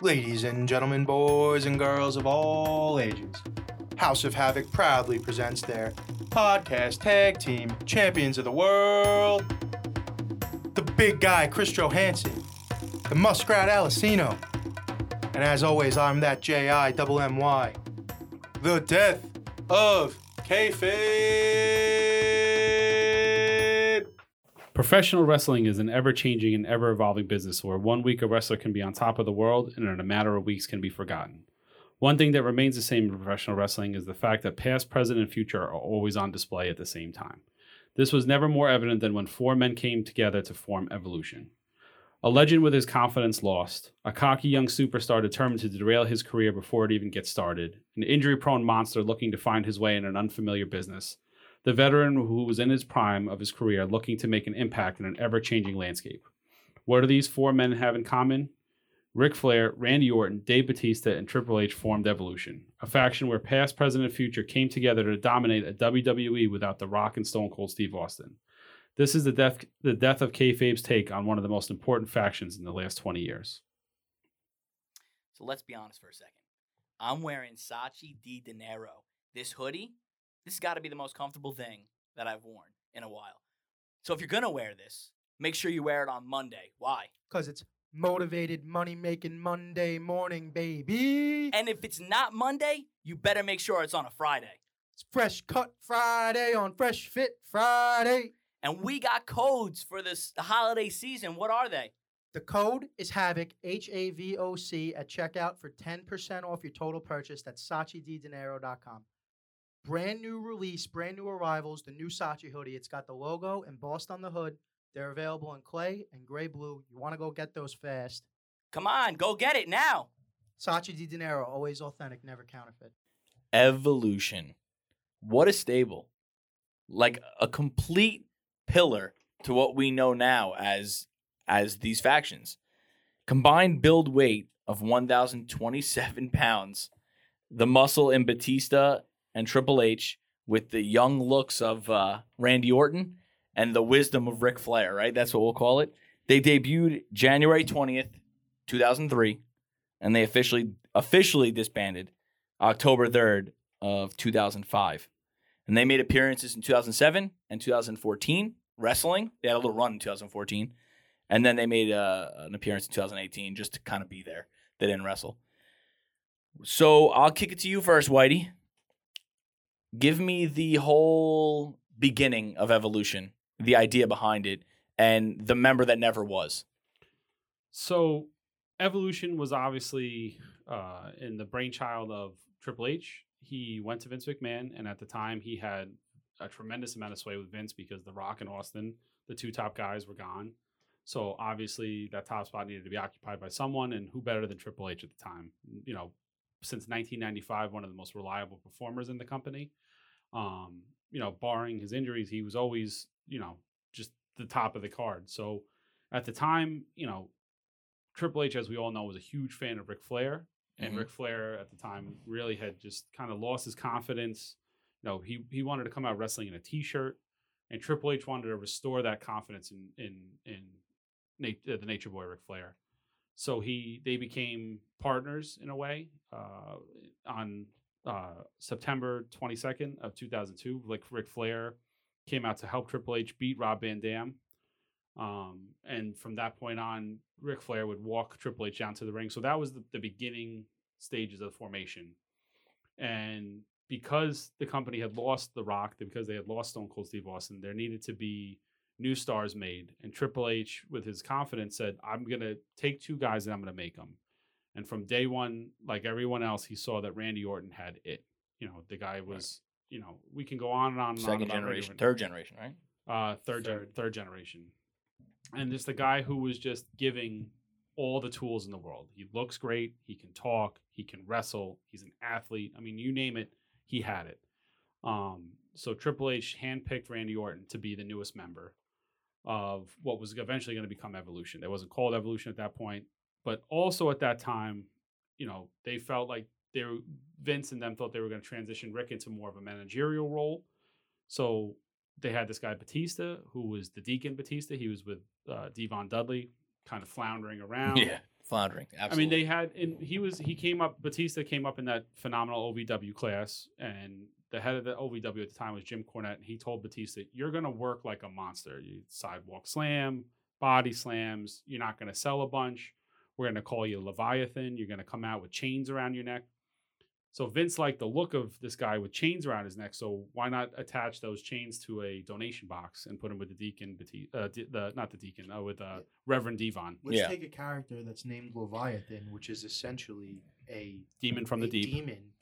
Ladies and gentlemen, boys and girls of all ages, House of Havoc proudly presents their podcast tag team champions of the world. The big guy, Chris Johansson, the muskrat Alicino, and as always, I'm that J-I double M-Y, the death of kayfabe. Professional wrestling is an ever changing and ever evolving business where one week a wrestler can be on top of the world and in a matter of weeks can be forgotten. One thing that remains the same in professional wrestling is the fact that past, present, and future are always on display at the same time. This was never more evident than when four men came together to form Evolution. A legend with his confidence lost, a cocky young superstar determined to derail his career before it even gets started, an injury prone monster looking to find his way in an unfamiliar business, the veteran who was in his prime of his career looking to make an impact in an ever changing landscape. What do these four men have in common? Ric Flair, Randy Orton, Dave Batista, and Triple H formed Evolution, a faction where past, present, and future came together to dominate a WWE without The Rock and Stone Cold Steve Austin. This is the death, the death of kayfabe's take on one of the most important factions in the last 20 years. So let's be honest for a second. I'm wearing Sachi Di Dinero. This hoodie, this has got to be the most comfortable thing that I've worn in a while. So if you're going to wear this, make sure you wear it on Monday. Why? Because it's motivated money making Monday morning, baby. And if it's not Monday, you better make sure it's on a Friday. It's Fresh Cut Friday on Fresh Fit Friday. And we got codes for this the holiday season. What are they? The code is Havoc, H A V O C, at checkout for 10% off your total purchase. That's SachiDiDinero.com. Brand new release, brand new arrivals, the new Sachi hoodie. It's got the logo embossed on the hood. They're available in clay and gray blue. You want to go get those fast. Come on, go get it now. Sachi Di Dinero, always authentic, never counterfeit. Evolution. What a stable. Like mm. a complete pillar to what we know now as as these factions. Combined build weight of 1,027 pounds. The muscle in Batista and Triple H with the young looks of uh, Randy Orton and the wisdom of Ric Flair, right? That's what we'll call it. They debuted January 20th, 2003, and they officially officially disbanded October 3rd of 2005. And they made appearances in 2007 and 2014 wrestling. They had a little run in 2014. And then they made uh, an appearance in 2018 just to kind of be there. They didn't wrestle. So I'll kick it to you first, Whitey. Give me the whole beginning of evolution, the idea behind it, and the member that never was. So, Evolution was obviously uh, in the brainchild of Triple H. He went to Vince McMahon, and at the time, he had a tremendous amount of sway with Vince because The Rock and Austin, the two top guys, were gone. So obviously, that top spot needed to be occupied by someone, and who better than Triple H at the time? You know, since 1995, one of the most reliable performers in the company. Um, you know, barring his injuries, he was always, you know, just the top of the card. So at the time, you know, Triple H, as we all know, was a huge fan of Ric Flair, and Mhm. Ric Flair at the time really had just kind of lost his confidence. You know, he he wanted to come out wrestling in a t-shirt, and Triple H wanted to restore that confidence in in in nat- uh, the Nature Boy Ric Flair. So he they became partners in a way uh, on uh, September 22nd of 2002. Like Ric Flair came out to help Triple H beat Rob Van Dam. Um, and from that point on, Ric Flair would walk Triple H down to the ring. So that was the, the beginning stages of formation. And because the company had lost The Rock, because they had lost Stone Cold Steve Austin, there needed to be new stars made. And Triple H, with his confidence, said, I'm going to take two guys and I'm going to make them. And from day one, like everyone else, he saw that Randy Orton had it. You know, the guy was, you know, we can go on and on and on. Second about generation, third generation, right? Uh, third, gen- Third. third generation, and just the guy who was just giving all the tools in the world. He looks great. He can talk. He can wrestle. He's an athlete. I mean, you name it, he had it. Um, so Triple H handpicked Randy Orton to be the newest member of what was eventually going to become Evolution. It wasn't called Evolution at that point, but also at that time, you know, they felt like they were, Vince and them thought they were going to transition Rick into more of a managerial role. So they had this guy Batista, who was the Deacon Batista. He was with uh, D-Von Dudley, kind of floundering around. Yeah, floundering. I mean, they had, and he was, he came up, Batista came up in that phenomenal OVW class, and the head of the OVW at the time was Jim Cornette. And he told Batista, "You're going to work like a monster. You sidewalk slam, body slams. You're not going to sell a bunch. We're going to call you Leviathan. You're going to come out with chains around your neck." So Vince liked the look of this guy with chains around his neck. So why not attach those chains to a donation box and put him with the deacon, Bati- uh, the not the deacon, uh, with uh, Reverend D-Von, Let's Yeah. take a character that's named Leviathan, which is essentially a demon from the deep. demon,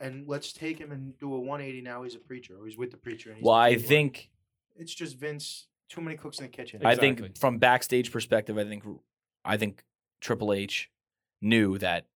and let's take him and do a 180. Now he's a preacher, or he's with the preacher. And he's well, I preacher. think it's just Vince. Too many cooks in the kitchen. I think from backstage perspective, I think I think Triple H knew that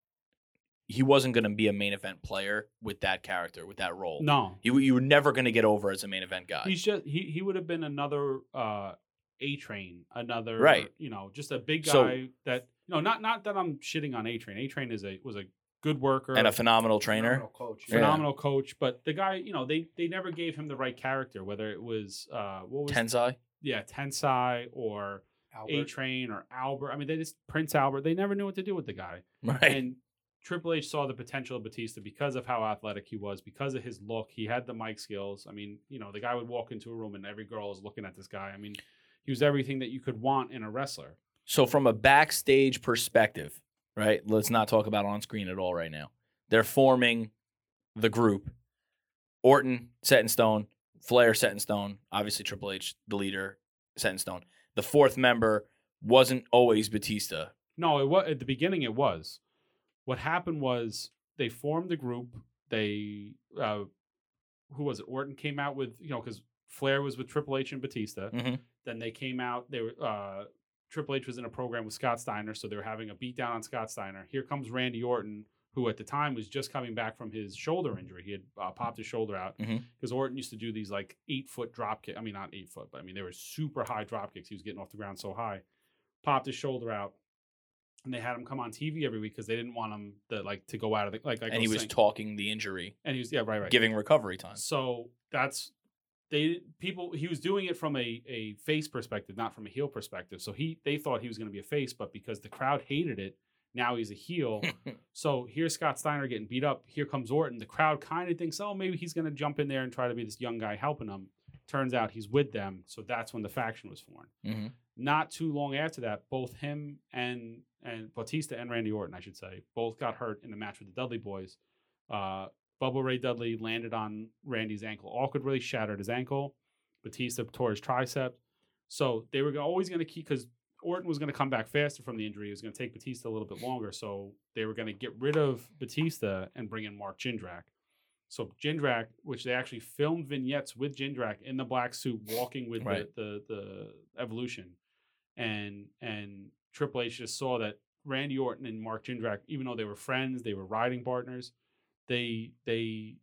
he wasn't going to be a main event player with that character, with that role. No, You you were never going to get over as a main event guy. he's just he he would have been another uh A Train, another Right. You know, just a big guy So- that you know. Not not that I'm shitting on A Train. A Train is a was a good worker and a phenomenal trainer. Phenomenal coach. Yeah. phenomenal coach, but the guy, you know, they they never gave him the right character. Whether it was uh what was Tensai. yeah Tensai or A Train or Albert. I mean, they just Prince Albert. They never knew what to do with the guy. Right. And Triple H saw the potential of Batista because of how athletic he was, because of his look. He had the mic skills. I mean, you know, the guy would walk into a room and every girl is looking at this guy. I mean, he was everything that you could want in a wrestler. So from a backstage perspective, right? Let's not talk about on screen at all right now. They're forming the group. Orton set in stone, Flair set in stone, obviously Triple H the leader set in stone. The fourth member wasn't always Batista. No, it was at the beginning. It was. What happened was they formed the group. They, uh, who was it? Orton came out with you know because Flair was with Triple H and Batista. Mhm. Then they came out. They were uh, Triple H was in a program with Scott Steiner, so they were having a beatdown on Scott Steiner. Here comes Randy Orton, who at the time was just coming back from his shoulder injury. He had uh, popped his shoulder out because Orton used to do these like eight foot drop kick. I mean, not eight foot, but I mean they were super high drop kicks. He was getting off the ground so high. Popped his shoulder out, and they had him come on TV every week because they didn't want him to like to go out of the like. like and he was saying. talking the injury, and he was yeah right right giving recovery time. so that's they people he was doing it from a a face perspective, not from a heel perspective. So he they thought he was going to be a face, but because the crowd hated it, now he's a heel. so here's Scott Steiner getting beat up. Here comes Orton. The crowd kind of thinks, oh, maybe he's going to jump in there and try to be this young guy helping them. Turns out he's with them. So that's when the faction was formed. hmm Not too long after that, both him and and Batista and Randy Orton, I should say, both got hurt in the match with the Dudley Boyz. Uh, Bubba Ray Dudley landed on Randy's ankle awkwardly, shattered his ankle. Batista tore his tricep. So they were always going to keep because Orton was going to come back faster from the injury. It was going to take Batista a little bit longer. So they were going to get rid of Batista and bring in Mark Jindrak. So Jindrak, which they actually filmed vignettes with Jindrak in the black suit walking with Right. the, the the evolution, and and Triple H just saw that Randy Orton and Mark Jindrak, even though they were friends, they were riding partners, they they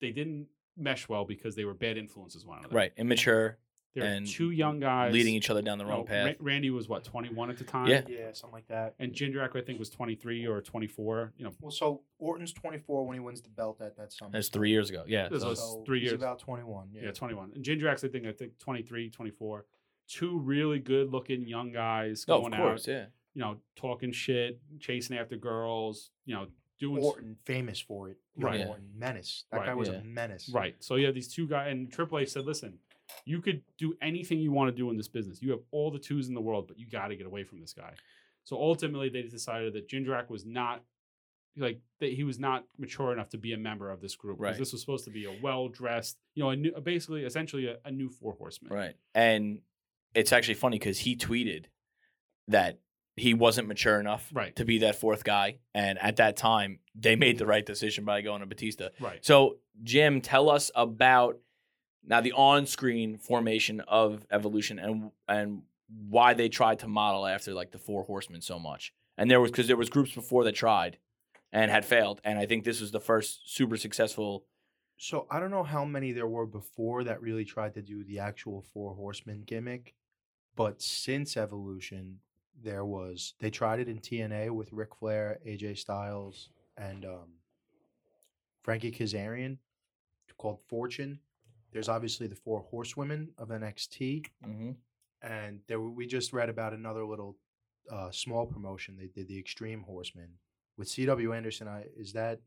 they didn't mesh well because they were bad influences on one another. Right, immature, they were and two young guys leading each other down the you wrong know, path. Ra- Randy was what twenty one at the time. Yeah. Yeah, something like that. and Jindrak I think was twenty three or twenty four. You know, Well, so Orton's 24 when he wins the belt at that summer. That's three years ago. Yeah, This so- was So three he's years. about 21. Yeah. Yeah, 21. And Jindrak's, I think, I think 23, 24. Two really good looking young guys oh, going of course, out, yeah. you know, talking shit, chasing after girls, you know, doing. s- Orton, famous for it. Young Right. Yeah. Orton, menace. That Right. guy was Yeah. a menace. Right. So you have these two guys, and Triple H said, listen, you could do anything you want to do in this business. You have all the twos in the world, but you got to get away from this guy. So ultimately, they decided that Jindrak was not. Like that, he was not mature enough to be a member of this group. 'cause Right. This was supposed to be a well-dressed, you know, a new, basically, essentially, a, a new four horsemen. Right. And it's actually funny because he tweeted that he wasn't mature enough Right. to be that fourth guy. And at that time, they made the right decision by going to Batista. Right. So, Jim, tell us about now the on-screen formation of Evolution and and why they tried to model after like the Four Horsemen so much. And there was because there was groups before that tried and had failed, and I think this was the first super successful. So I don't know how many there were before that really tried to do the actual Four Horsemen gimmick, but since Evolution, there was they tried it in TNA with Ric Flair, AJ Styles, and um, Frankie Kazarian, called Fortune. There's obviously the Four Horsewomen of NXT, Mm-hmm. and there we just read about another little uh, small promotion. They did the Extreme Horsemen with C.W. Anderson. I is that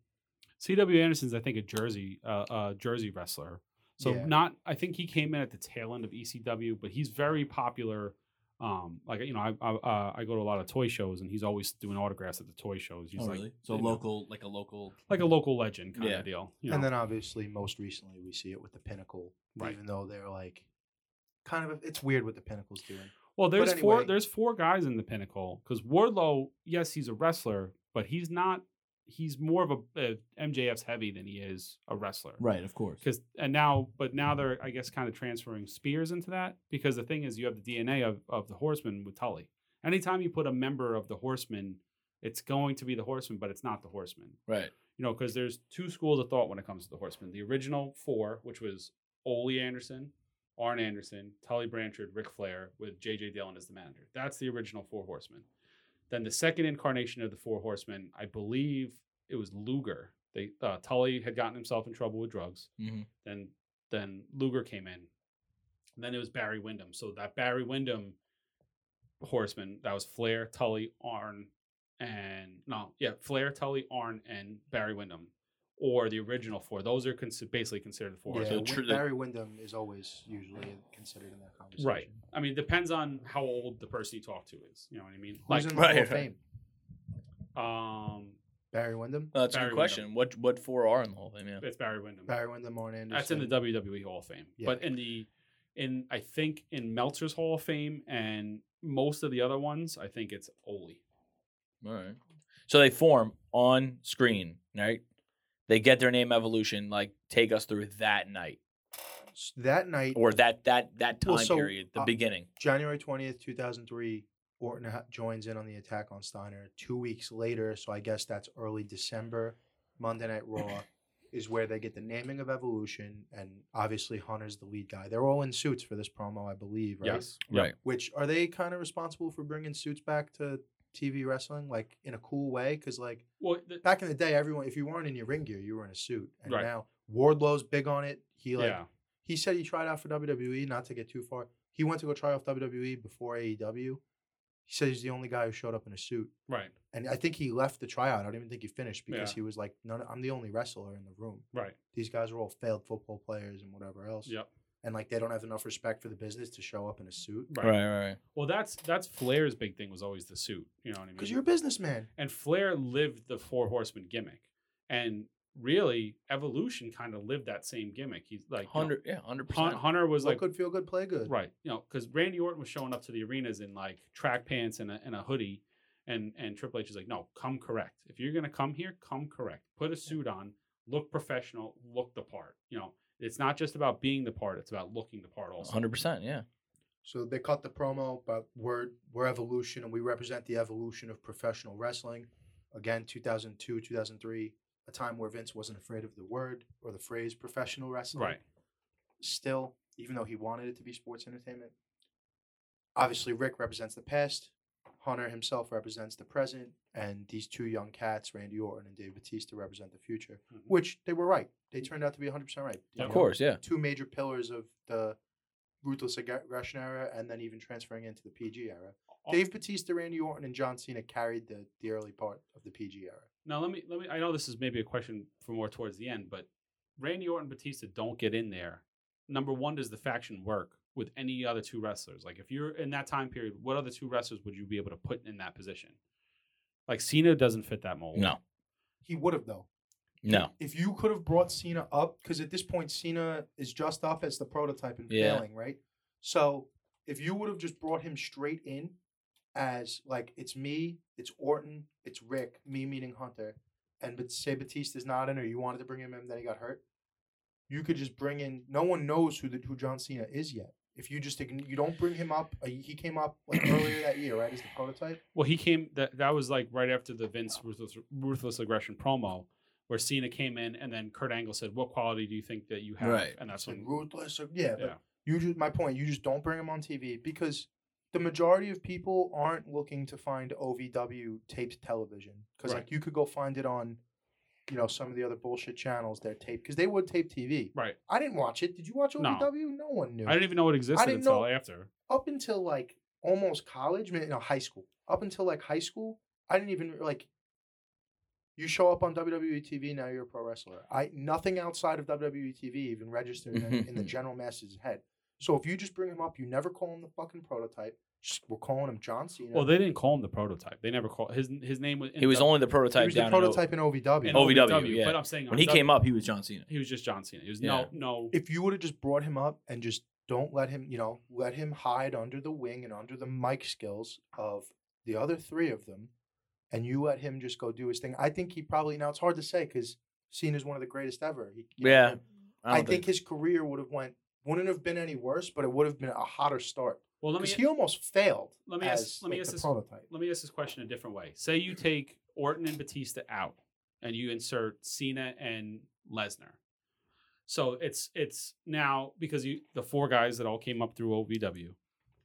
C.W. Anderson's, I think, a Jersey, uh, uh, Jersey wrestler. So Yeah. not, I think he came in at the tail end of ECW, but he's very popular. Um, like you know, I I, uh, I go to a lot of toy shows, and he's always doing autographs at the toy shows. He's Oh, like, really? So you know, local, like a local. like a local legend kind Yeah. of deal. You and then obviously most recently we see it with the Pinnacle, Right. even though they're like kind of it's weird what the Pinnacle's doing. Well, there's four. There's four guys in the pinnacle because Wardlow, yes, he's a wrestler, but he's not. He's more of a, uh, a MJF's heavy than he is a wrestler. Right, of course. Because and now, but now they're I guess kind of transferring Spears into that because the thing is you have the DNA of of the Horseman with Tully. Anytime you put a member of the Horseman, it's going to be the Horseman, but it's not the Horseman. Right. You know, because there's two schools of thought when it comes to the Horsemen. The original four, which was Ole Anderson, Arn Anderson, Tully Blanchard, Ric Flair, with J.J. Dillon as the manager. That's the original four horsemen. Then the second incarnation of the four horsemen, I believe it was Luger. They uh, Tully had gotten himself in trouble with drugs. Mhm. Then then Luger came in. And then it was Barry Windham. So that Barry Windham horseman, that was Flair, Tully, Arn, and no, yeah, Flair, Tully, Arn, and Barry Windham, or the original four. Those are cons- basically considered the four. Yeah. So Win- tr- Barry Windham is always usually considered in that conversation. Right. I mean, it depends on how old the person you talk to is. You know what I mean? Who's Like, in the Right, Hall of. Fame? um, Barry Windham. Oh, that's a Barry good Windham. question. What what four are in the whole thing? Yeah. it's Barry Windham. Barry Windham, Arn Anderson. That's in the WWE Hall of Fame. Yeah. But in the, in I think in Meltzer's Hall of Fame and most of the other ones, I think it's Ole. All right. So they form on screen, right? They get their name evolution. Like, take us through that night that night, or that that that time Well, so, period, the uh, beginning. January twentieth, two thousand three. Orton ha- joins in on the attack on Steiner. Two weeks later, so I guess that's early December. Monday Night Raw is where they get the naming of Evolution, and obviously Hunter's the lead guy. They're all in suits for this promo, I believe, right? Yes. Right. Which are they kind of responsible for bringing suits back to TV wrestling, like in a cool way? Because like Well, the, back in the day, everyone if you weren't in your ring gear, you were in a suit, and Right. now Wardlow's big on it. He like yeah. he said he tried out for WWE, not to get too far. He went to go try off WWE before AEW. He said he's the only guy who showed up in a suit. Right. And I think he left the tryout. I don't even think he finished because Yeah. he was like, "No, I'm the only wrestler in the room. Right. These guys are all failed football players and whatever else. Yep. And like they don't have enough respect for the business to show up in a suit. Right. Right. Right. right. Well, that's that's Flair's big thing was always the suit. You know what I mean? Because you're a businessman. and Flair lived the Four Horsemen gimmick, and really Evolution kind of lived that same gimmick. He's like you know, Yeah. Hundred percent. Hunter was Look like good, feel good, play good. right, you know, because Randy Orton was showing up to the arenas in like track pants and a, and a hoodie, and and Triple H is like, no, come correct. If you're gonna come here, come correct. Put a suit on, look professional, look the part. You know, it's not just about being the part; it's about looking the part also. Hundred percent. Yeah. So they cut the promo, but we're we're evolution and we represent the evolution of professional wrestling. Again, 2002, 2003, a time where Vince wasn't afraid of the word or the phrase professional wrestling. Right. Still, even though he wanted it to be sports entertainment, obviously Rick represents the past. Hunter himself represents the present, and these two young cats, Randy Orton and Dave Batista, represent the future. Mhm. Which they were right. They turned out to be 100% right. You Of Of know, course. Yeah. two major pillars of the ruthless aggression era and then even transferring into the PG era. Oh. Dave Batista, Randy Orton, and John Cena carried the, the early part of the PG era. Now let me let me. I know this is maybe a question for more towards the end, but Randy Orton, Batista don't get in there. Number one, does the faction work with any other two wrestlers? Like if you're in that time period, what other two wrestlers would you be able to put in that position? Like Cena doesn't fit that mold. No. He would have though. No. If you could have brought Cena up, because at this point Cena is just up as the prototype and Yeah. failing, right? So if you would have just brought him straight in as like it's me, it's Orton, it's Rick, me meaning Hunter, and but say Batista's not in, or you wanted to bring him in, then he got hurt. You could just bring in. No one knows who the who John Cena is yet. If you just ign- you don't bring him up, uh, he came up like earlier that year, right, as the prototype. Well, he came. That that was like right after the Vince ruthless, ruthless aggression promo, where Cena came in, and then Kurt Angle said, "What quality do you think that you have?" Right. And that's Like when. ruthless. Or, yeah, but Yeah. you just my point. You just don't bring him on TV because the majority of people aren't looking to find OVW taped television because Right. like you could go find it on, you know, some of the other bullshit channels they're taped because they would tape TV. Right. I didn't watch it. Did you watch No. OVW? No, one knew. I didn't even know it existed didn't until know- after. Up until like almost college, man, no, high school. Up until like high school, I didn't even like. You show up on WWE TV now, you're a pro wrestler. I nothing outside of WWE TV even registered in, in the general masses head. So if you just bring him up, you never call him the fucking prototype. Just we're calling him John Cena. Well, they didn't call him the prototype. They never called his his name was. He was only the prototype. he prototype was the down in O- prototype in OVW. in OVW, yeah. But I'm saying when he W- came up, he was John Cena. he was just John Cena. He was Yeah. no no. if you would have just brought him up and just don't let him, you know, let him hide under the wing and under the mic skills of the other three of them, and you let him just go do his thing, I think he probably now it's hard to say because Cena's one of the greatest ever. He, you know, Yeah, I, don't think his career would have went wouldn't have been any worse, but it would have been a hotter start well, let me because he almost failed. let me as, ask- let me like, ask this- prototype. let me ask this question a different way. Say you take Orton and Batista out, and you insert Cena and Lesnar. So it's it's now because you the four guys that all came up through OVW.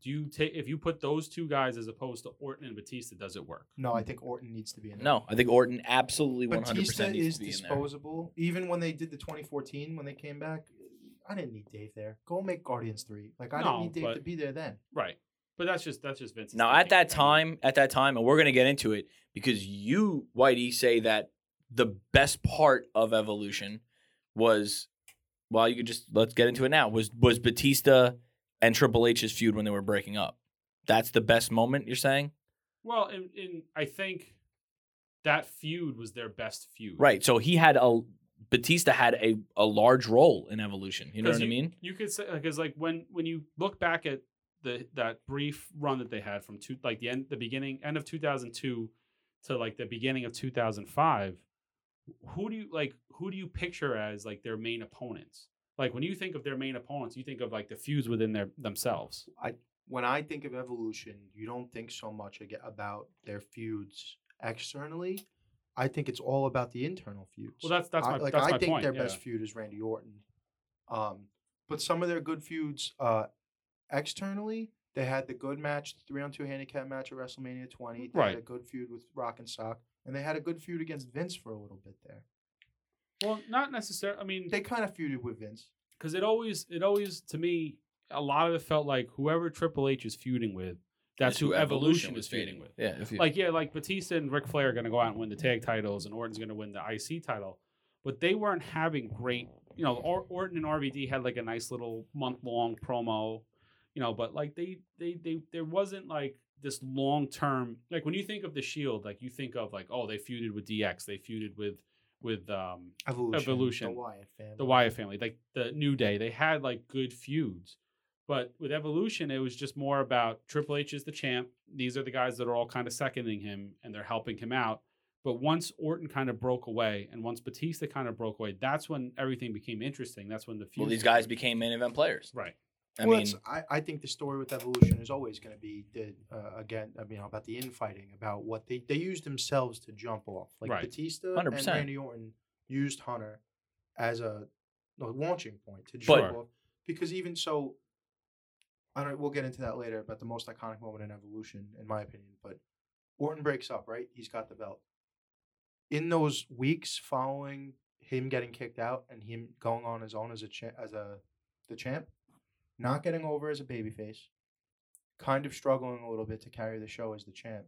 Do you take if you put those two guys as opposed to Orton and Batista? Does it work? No, I think Orton needs to be in. there. No, I think Orton absolutely one hundred Batista percent needs is to be in there. disposable. Even when they did the 2014, when they came back, I didn't need Dave there. Go make Guardians three. Like I No, didn't need Dave but- to be there then. Right. But that's just that's just Vince. Now, at that I mean, time, at that time, and we're gonna get into it because you, Whitey, say that the best part of Evolution was, well, you could just let's get into it now. Was was Batista and Triple H's feud when they were breaking up? That's the best moment. You're saying, Well, in, in I think that feud was their best feud. right? So he had a Batista had a a large role in Evolution. You know what I mean? You could say because like when when you look back at the that brief run that they had from two like the end the beginning end of 2002 to like the beginning of 2005 who do you like who do you picture as like their main opponents like when you think of their main opponents you think of like the feuds within their themselves I When I think of evolution, you don't think so much about their feuds externally. I think it's all about the internal feuds. well that's that's I, my like that's I my think point their yeah. best feud is Randy Orton. Um, but some of their good feuds, uh, externally, they had the good match, the three on two handicap match at WrestleMania 20. They Right. had a good feud with Rock and Sock, and they had a good feud against Vince for a little bit there. well not necessarily i mean They kind of feuded with Vince. because it always it always to me a lot of it felt like whoever Triple H is feuding with that's Is who Evolution is feuding with Yeah, if you, like yeah, like Batista and Ric Flair are going to go out and win the tag titles, and Orton's going to win the IC title, but they weren't having great. You know, or- Orton and RVD had like a nice little month long promo, you know, but like they they they there wasn't like this long term. Like when you think of the Shield, like you think of like oh they feuded with DX, they feuded with with um Evolution. Evolution. The Wyatt family. the Wyatt family, like the New Day, they had like good feuds. But with Evolution, it was just more about Triple H is the champ. These are the guys that are all kind of seconding him and they're helping him out. But once Orton kind of broke away and once Batista kind of broke away, that's when everything became interesting. That's when the feuds well, these guys became main event players. right. I well, mean, I, I think the story with evolution is always going to be the uh, again, I mean, about the infighting, about what they they used themselves to jump off. Like Right. Batista 100%. and Randy Orton used Hunter as a, a launching point to But- jump off. Because even so, I don't. We'll get into that later about the most iconic moment in evolution, in my opinion. But Orton breaks up, right? He's got the belt. In those weeks following him getting kicked out and him going on his own as a cha- as a the champ, not getting over as a babyface, kind of struggling a little bit to carry the show as the champ,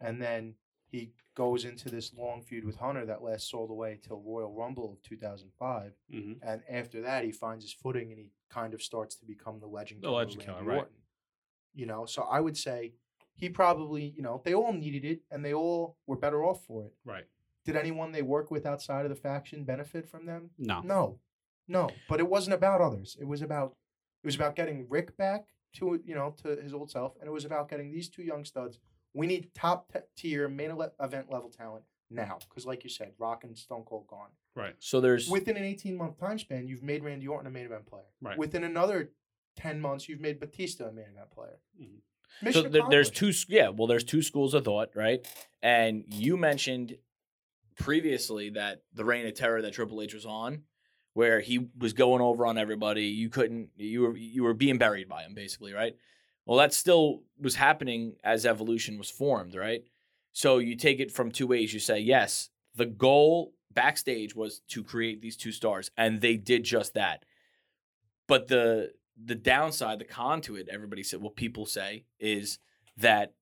and then he goes into this long feud with Hunter that lasts all the way till Royal Rumble of 2005, hmm and after that he finds his footing and he kind of starts to become the legend. The legend killer, right. Orton. You know, so I would say he probably, you know, they all needed it and they all were better off for it. Right. Did anyone they work with outside of the faction benefit from them? No. No, no. But it wasn't about others. It was about it was about getting Rick back to you know to his old self, and it was about getting these two young studs. We need top t- tier main ele- event level talent now, because like you said, Rock and Stone Cold gone. Right. so there's Within an eighteen month time span, you've made Randy Orton a main event player. Right. Within another ten months, you've made Batista a main event player. Mhm. Mission so there, there's two yeah well there's two schools of thought right and you mentioned previously that the reign of terror that triple h was on where he was going over on everybody you couldn't you were you were being buried by him basically right well that still was happening as evolution was formed right so you take it from two ways you say yes the goal backstage was to create these two stars and they did just that but the the downside the con to it everybody said well, people say is that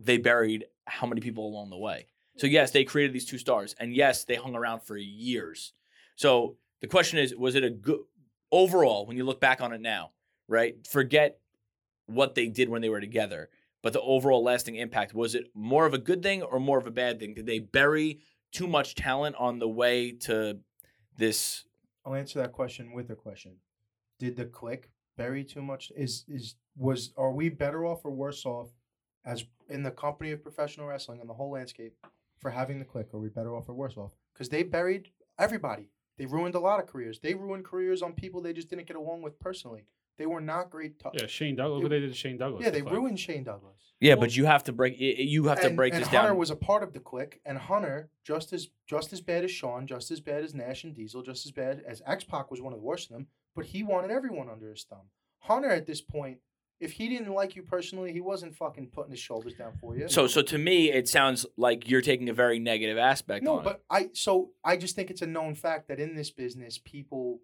they buried how many people along the way. So mm. yes, they created these two stars, and yes, they hung around for years. So the question is, was it a good overall when you look back on it now, right? Forget what they did when they were together, but the overall lasting impact was it more of a good thing or more of a bad thing? Did they bury too much talent on the way to this? I'll answer that question with a question. Did the Kliq bury too much? Is is was are we better off or worse off as in the company of professional wrestling and the whole landscape for having the Kliq? Are we better off or worse off? Because they buried everybody. They ruined a lot of careers. They ruined careers on people they just didn't get along with personally. They were not great. T- Yeah, Shane Douglas. Look what they did to Shane Douglas. yeah, they It's ruined Shane Douglas. Yeah, Well- but you have to break. i- i- You have to break this Hunter down. Hunter was a part of the clique, and Hunter just as just as bad as Shawn, just as bad as Nash and Diesel, just as bad as X Pac was one of the worst of them. But he wanted everyone under his thumb. Hunter at this point, if he didn't like you personally, he wasn't fucking putting his shoulders down for you. so, so to me, it sounds like you're taking a very negative aspect no, on but I so I just think it's a known fact that in this business, people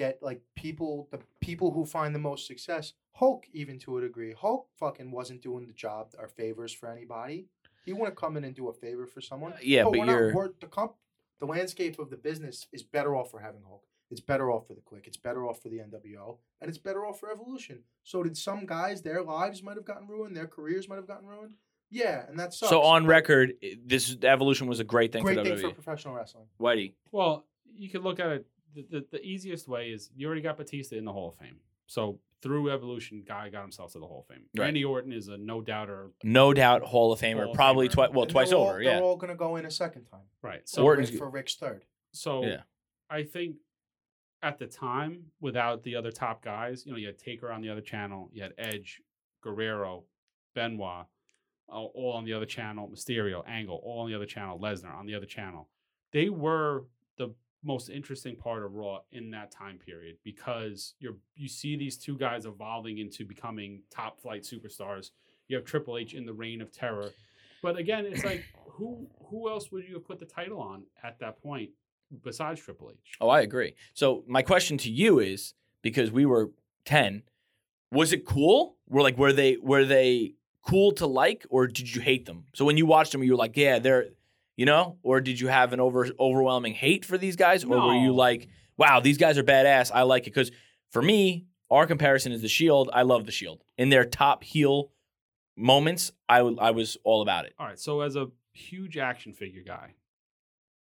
get like people the people who find the most success. Hulk, even to a degree, Hulk fucking wasn't doing the job or favors for anybody. He wouldn't come in and do a favor for someone. it. Yeah, but, we're you're. not. We're, the comp, the landscape of the business is better off for having Hulk. It's better off for the Click. It's better off for the NWO, and it's better off for Evolution. So did some guys? Their lives might have gotten ruined. Their careers might have gotten ruined. Yeah, and that's so on but record, this evolution was a great thing great for thing for professional wrestling. Whitey, Well, you could look at it. The, the, the easiest way is you already got Batista in the Hall of Fame. So through evolution, guy got himself to the Hall of Fame. Right. Randy Orton is a no doubter. no doubt Hall of Famer, Hall of probably Famer. twice. Well, And twice they're all- over. Yeah. they're all gonna go in a second time. Right. So So Orton's- for Rick's third. So Yeah. I think at the time, without the other top guys, you know, you had Taker on the other channel, you had Edge, Guerrero, Benoit, all, all on the other channel, Mysterio, Angle, all on the other channel, Lesnar on the other channel. They were the most interesting part of Raw in that time period because you're you see these two guys evolving into becoming top flight superstars. You have Triple H in the reign of terror. But again, it's like who who else would you have put the title on at that point besides Triple H? Oh, I agree. So my question to you is because we were ten, was it cool? Were like were they were they cool to like or did you hate them? So when you watched them, you were like, yeah, they're, you know, or did you have an over overwhelming hate for these guys, or were you like, wow, these guys are badass, I like it? Because for me, our comparison is the Shield. I love the Shield in their top heel moments. I w- I was all about it. All right, so as a huge action figure guy,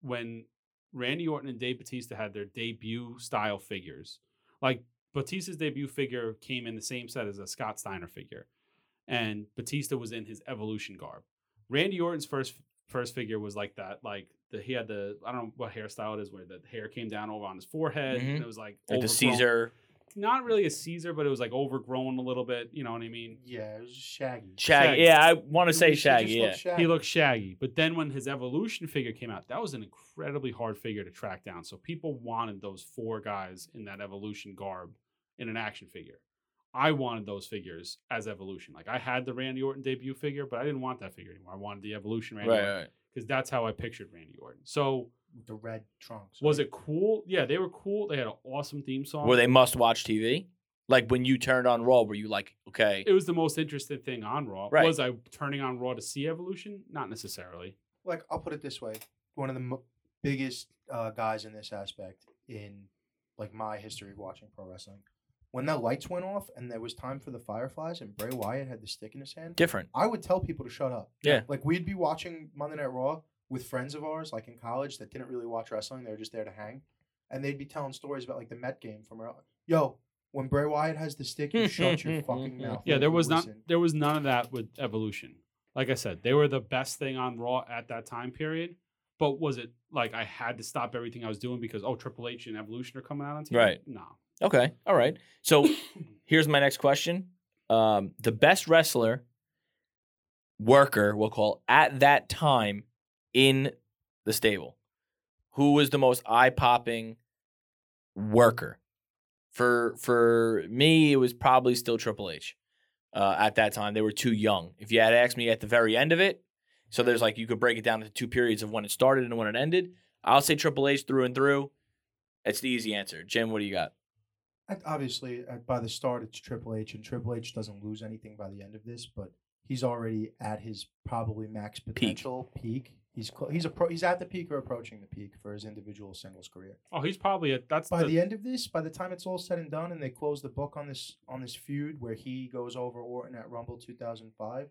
when Randy Orton and Dave Batista had their debut style figures, like Batista's debut figure came in the same set as a Scott Steiner figure, and Batista was in his evolution garb. Randy Orton's first first figure was like that, like the he had the I don't know what hairstyle it is, where the hair came down over on his forehead, Mhm. and it was like Like the Caesar not really a Caesar, but it was like overgrown a little bit. You know what I mean? Yeah, it was Shaggy. Shaggy. Shaggy. Yeah, I want to say He just Shaggy. looked Yeah. He looked shaggy. But then when his evolution figure came out, that was an incredibly hard figure to track down. So people wanted those four guys in that evolution garb in an action figure. I wanted those figures as evolution. Like I had the Randy Orton debut figure, but I didn't want that figure anymore. I wanted the evolution Randy Right, Orton right. because that's how I pictured Randy Orton. So the red trunks. was it cool? Yeah, they were cool. They had an awesome theme song. Were they must watch TV? Like when you turned on Raw, were you like, okay, It was the most interesting thing on Raw. Right. Was I turning on Raw to see evolution? Not necessarily. like I'll put it this way: one of the mo- biggest uh, guys in this aspect in like my history of watching pro wrestling. When the lights went off and there was time for the Fireflies and Bray Wyatt had the stick in his hand, different? I would tell people to shut up. Yeah. Like we'd be watching Monday Night Raw with friends of ours, like in college, that didn't really watch wrestling. They were just there to hang, and they'd be telling stories about like the Met game from earlier. Yo, when Bray Wyatt has the stick, you shut your fucking mouth. Yeah, there you was not listen. there was none of that with Evolution. Like I said, they were the best thing on Raw at that time period. But was it like I had to stop everything I was doing because oh Triple H and Evolution are coming out on TV? Right. No. Okay, all right. So here's my next question: um, the best wrestler, worker, we'll call at that time in the stable, who was the most eye popping worker? For for me, it was probably still Triple H. Uh, at that time, they were too young. If you had asked me at the very end of it, so there's like you could break it down into two periods of when it started and when it ended. I'll say Triple H through and through. It's the easy answer. Jim, what do you got? I- Obviously, uh, by the start, it's Triple H, and Triple H doesn't lose anything by the end of this, but he's already at his probably max potential peak. He's cl- he's a pro- he's at the peak or approaching the peak for his individual singles career. Oh, he's probably a, that's By the, the end of this, by the time it's all said and done, and they close the book on this on this feud where he goes over Orton at Rumble 2005,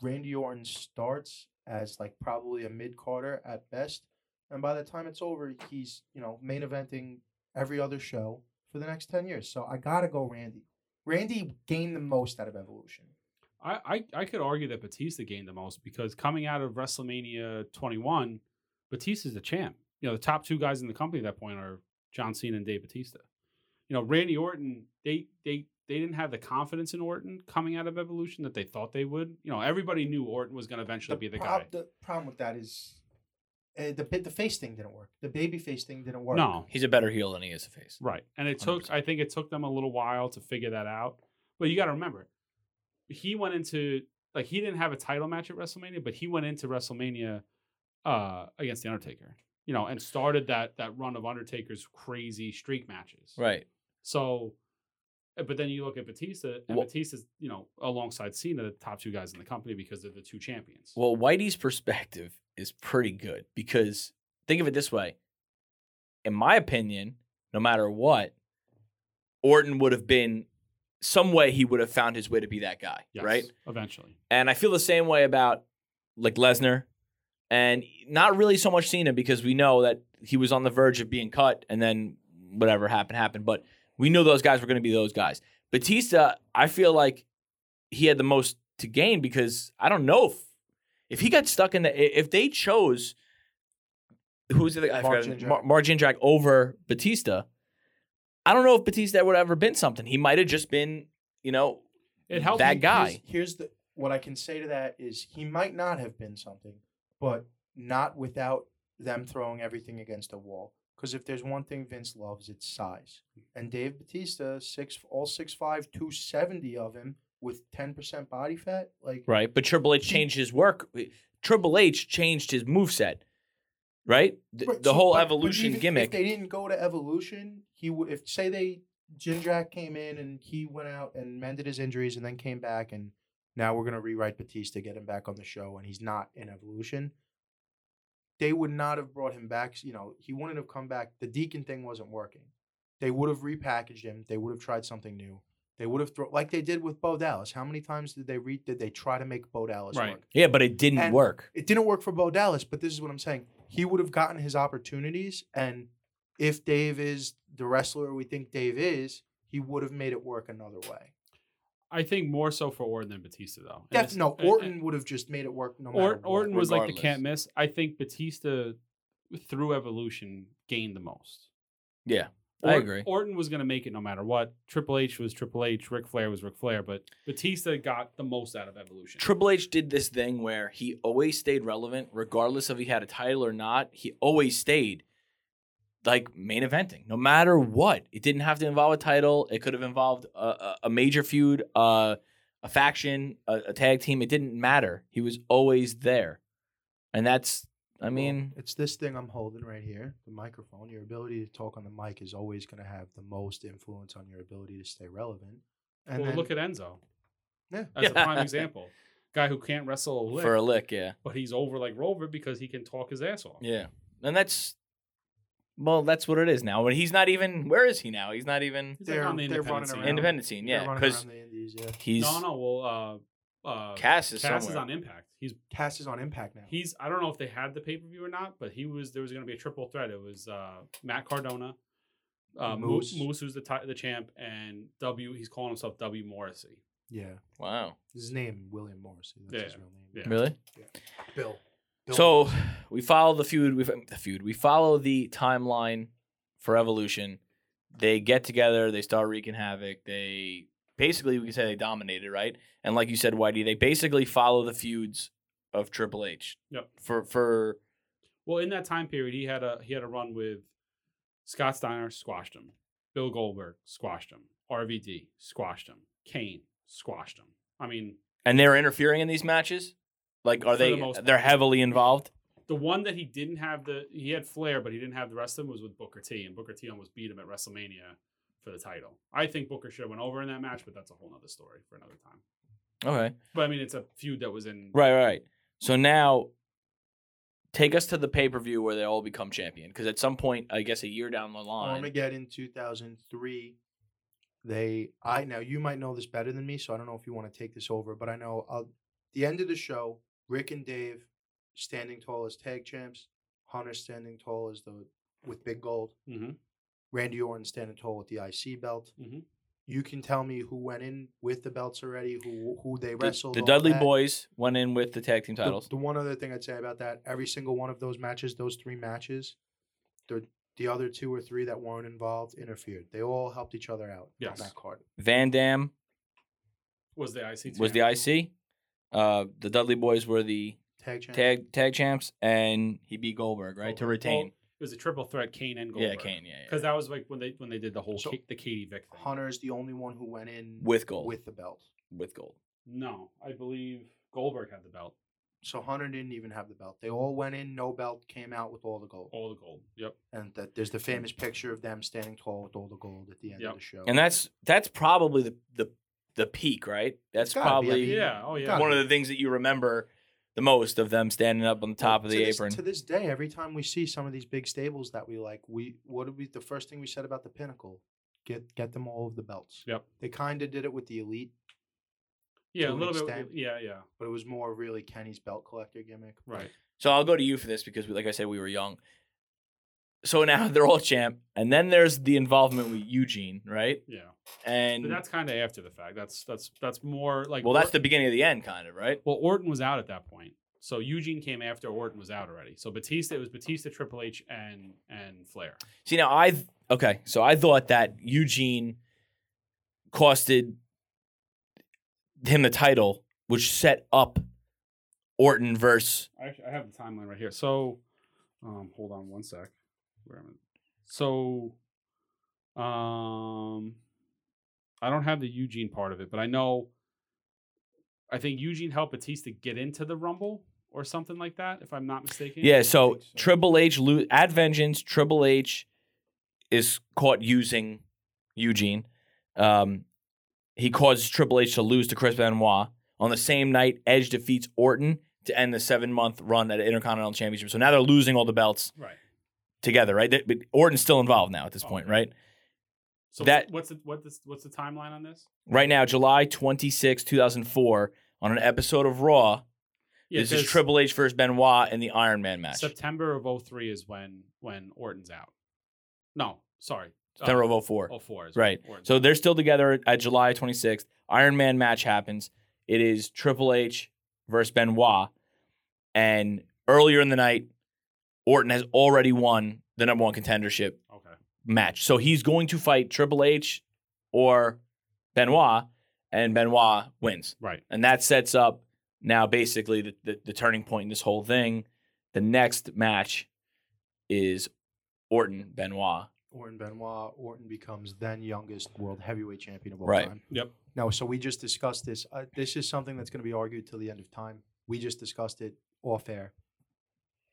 Randy Orton starts as like probably a mid carder at best, and by the time it's over, he's you know main eventing every other show for the next ten years. So I gotta go Randy. Randy gained the most out of Evolution. I, I I could argue that Batista gained the most because coming out of WrestleMania 21, Batista's the champ. You know, the top two guys in the company at that point are John Cena and Dave Batista. You know, Randy Orton, they they they didn't have the confidence in Orton coming out of Evolution that they thought they would. You know, everybody knew Orton was going to eventually be the prob- guy. The problem with that is uh, the the face thing didn't work. The baby face thing didn't work. No, He's a better heel than he is a face. Right. And it took 100%. I think it took them a little while to figure that out. But you got to remember, he went into like he didn't have a title match at WrestleMania, but he went into WrestleMania uh against the Undertaker. You know, and started that that run of Undertaker's crazy streak matches. Right. So uh, but then you look at Batista, and Well- Batista's, you know, alongside Cena, the top two guys in the company because they're the two champions. Well, Whitey's perspective is pretty good because think of it this way. In my opinion, no matter what, Orton would have been some way he would have found his way to be that guy, Yes, right? Eventually. And I feel the same way about like Lesnar and not really so much Cena because we know that he was on the verge of being cut and then whatever happened happened, but we knew those guys were going to be those guys. Batista, I feel like he had the most to gain because I don't know if if he got stuck in the if they chose who's the I Mark forgot, Jindrak. Mar- Mark Jindrak over Batista. I don't know if Batista would have ever been something. He might have just been, you know, It helped that me- guy. Here's, here's the what I can say to that is he might not have been something, but not without them throwing everything against a wall. Because if there's one thing Vince loves, it's size. And Dave Batista, six all 6'5", 270 of him with ten percent body fat, like Right. But Triple H changed his work. Uh, Triple H changed his moveset. Right? The, Right, the so- whole but- but evolution even gimmick. If they didn't go to evolution, he would. If say they Jindrak came in and he went out and mended his injuries and then came back and now we're gonna rewrite Batista, to get him back on the show, and he's not in evolution. They would not have brought him back. You know, he wouldn't have come back. The Deacon thing wasn't working. They would have repackaged him. They would have tried something new. They would have thrown like they did with Bo Dallas. How many times did they re- did they try to make Bo Dallas Right. work? yeah, but it didn't And- work. it didn't work for Bo Dallas, but this is what I'm saying. He would have gotten his opportunities, and if Dave is the wrestler we think Dave is, he would have made it work another way. I think more so for Orton than Batista though. And Def- it's- no, and- Orton would have just made it work no matter Or, what. Orton was like the can't miss. I think Batista through evolution gained the most. Yeah. I agree. Orton was going to make it no matter what. Triple H was Triple H. Ric Flair was Ric Flair, but Batista got the most out of evolution. Triple H did this thing where he always stayed relevant, regardless of he had a title or not. He always stayed like main eventing, no matter what. It didn't have to involve a title. It could have involved a, a, a major feud, uh, a faction, a, a tag team. It didn't matter. He was always there, and that's. I Well, mean, it's this thing I'm holding right here, the microphone. Your ability to talk on the mic is always going to have the most influence on your ability to stay relevant. And well, then, look at Enzo. Yeah. That's a prime example. Guy who can't wrestle a lick, for a lick, yeah, but he's over like Rover because he can talk his ass off. yeah, and that's. Well, that's what it is now. But he's not even. Where is he now? He's not even. He's they're, on the they're independent running scene. around. independent scene. Yeah, because around the Indies. Yeah, he's No, no. Well, uh, uh, Cass is Cass is on Impact. He's Cass is on Impact now. he's. I don't know if they had the pay per view or not, but he was. There was going to be a triple threat. It was uh, Matt Cardona, uh, Moose. Moose. Moose, who's the ti- the champ, and W. He's calling himself W. Morrissey. yeah, wow. his name William Morrissey. That's his Yeah, real name. yeah. Really? Bill. Bill So we follow the feud. We the feud. We follow the timeline for Evolution. They get together. They start wreaking havoc. They basically we can say they dominated, right? And like you said, Whitey, they basically follow the feuds of Triple H. Yep. For for Well, in that time period, he had a he had a run with Scott Steiner, squashed him. Bill Goldberg squashed him. RVD squashed him. Kane squashed him. I mean, and they're interfering in these matches. Like, are the they? most They're heavily involved. the one that he didn't have the he had Flair, but he didn't have the rest of them was with Booker T, and Booker T almost beat him at WrestleMania for the title. I think Booker should have went over in that match, but that's a whole nother story for another time. Okay. But I mean, it's a feud that was in. Right, right, right. So now, take us to the pay per view where they all become champion. Because at some point, I guess a year down the line, Armageddon 2003. They, I now you might know this better than me, so I don't know if you want to take this over, but I know uh, the end of the show, Rick and Dave standing tall as tag champs, Hunter standing tall as the with big gold, hmm Randy Orton standing tall with the IC belt. Mhm. You can tell me who went in with the belts already, who who they wrestled. the all Dudley that. Boys went in with the tag team titles. The, one other thing I'd say about that, every single one of those matches, those three matches, the the other two or three that weren't involved interfered. They all helped each other out Yes. on that card. Van Dam Was the IC was the IC. Uh, the Dudley Boyz were the Tag champ. tag tag champs, and he beat Goldberg right to retain. Well, it was a triple threat, Kane and Goldberg. yeah, Goldberg. Kane. Yeah, yeah. Because that was like when they when they did the whole So- Ka- the Katie Vick thing. Hunter is the only one who went in with gold. with the belt. with gold. No, I believe Goldberg had the belt, So Hunter didn't even have the belt. They all went in, no belt, came out with all the gold. all the gold. Yep. And that there's the famous picture of them standing tall with all the gold at the end Yep. of the show. And that's that's probably the the, the peak, right? That's gotta be. I probably mean, Yeah. Oh yeah. gotta one of the things that you remember the most of them standing up on the top of to the this, apron. To this day, every time we see some of these big stables that we like, we what did we the first thing we said about the pinnacle? Get get them all of the belts. Yep. They kind of did it with the elite, yeah, a an little bit. Yeah, yeah. but it was more really Kenny's belt collector gimmick. Right. So I'll go to you for this because, we, like I said, we were young. So now they're all champ, and then there's the involvement with Eugene, right? Yeah. And But that's kind of after the fact. That's that's that's more like. well, that's the beginning of the end, kind of, right? well, Orton was out at that point. So Eugene came after Orton was out already. So Batista, it was Batista, Triple H, and and Flair. See, now I okay, so I thought that Eugene costed him the title, which set up Orton versus. I I have the timeline right here. So, um, hold on one sec. Where am I? So, um, I don't have the Eugene part of it, but I know. I think Eugene helped Batista get into the Rumble or something like that, if I'm not mistaken. Yeah, so, so. Triple H lo- at Vengeance, Triple H is caught using Eugene. Um, he causes Triple H to lose to Chris Benoit. On the same night, Edge defeats Orton to end the seven month run at Intercontinental Championship. So now they're losing all the belts Right. Together, right? They- But Orton's still involved now at this point, Okay. right? So That- what's the what this what's the timeline on this? Right now, July 26, 2004, on an episode of Raw, this is Triple H versus Benoit in the Iron Man match. September of 03 is when when Orton's out. No, sorry. September uh, of 04. 04 is Right. So out. they're still together at July 26th. Iron Man match happens. It is Triple H versus Benoit. And earlier in the night, Orton has already won the number one contendership okay. match. So he's going to fight Triple H or Benoit, and Benoit wins. Right. And that sets up now basically the, the, the turning point in this whole thing. The next match is Orton Benoit. Orton Benoit. Orton becomes then youngest world heavyweight champion of all Right. time. Yep. No, so we just discussed this. Uh, this is something that's going to be argued till the end of time. We just discussed it off air.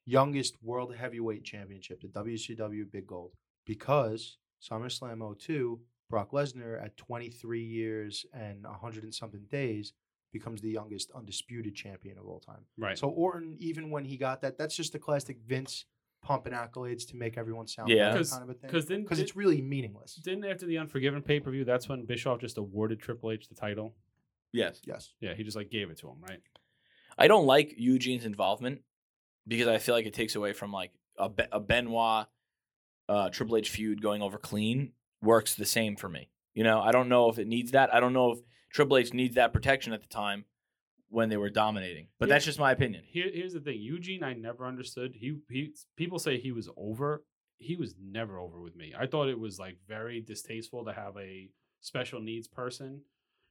Youngest world heavyweight championship, the WCW Big Gold, because SummerSlam 02, Brock Lesnar at 23 years and 100 and something days becomes the youngest undisputed champion of all time. Right. So Orton, even when he got that, that's just the classic Vince pumping accolades to make everyone sound Yeah. better Because- kind of a thing. Because Because did, it's really meaningless. didn't after the Unforgiven pay per view, that's when Bischoff just awarded Triple H the title. Yes. Yes. Yeah, he just like gave it to him, right? I don't like Eugene's involvement because I feel like it takes away from like a, a Benoit uh, Triple H feud going over clean works the same for me. You know, I don't know if it needs that. I don't know if Triple H needs that protection at the time when they were dominating. But that's just my opinion. Here, here's the thing: Eugene, I never understood. He, he, people say he was over. He was never over with me. I thought it was like very distasteful to have a special needs person.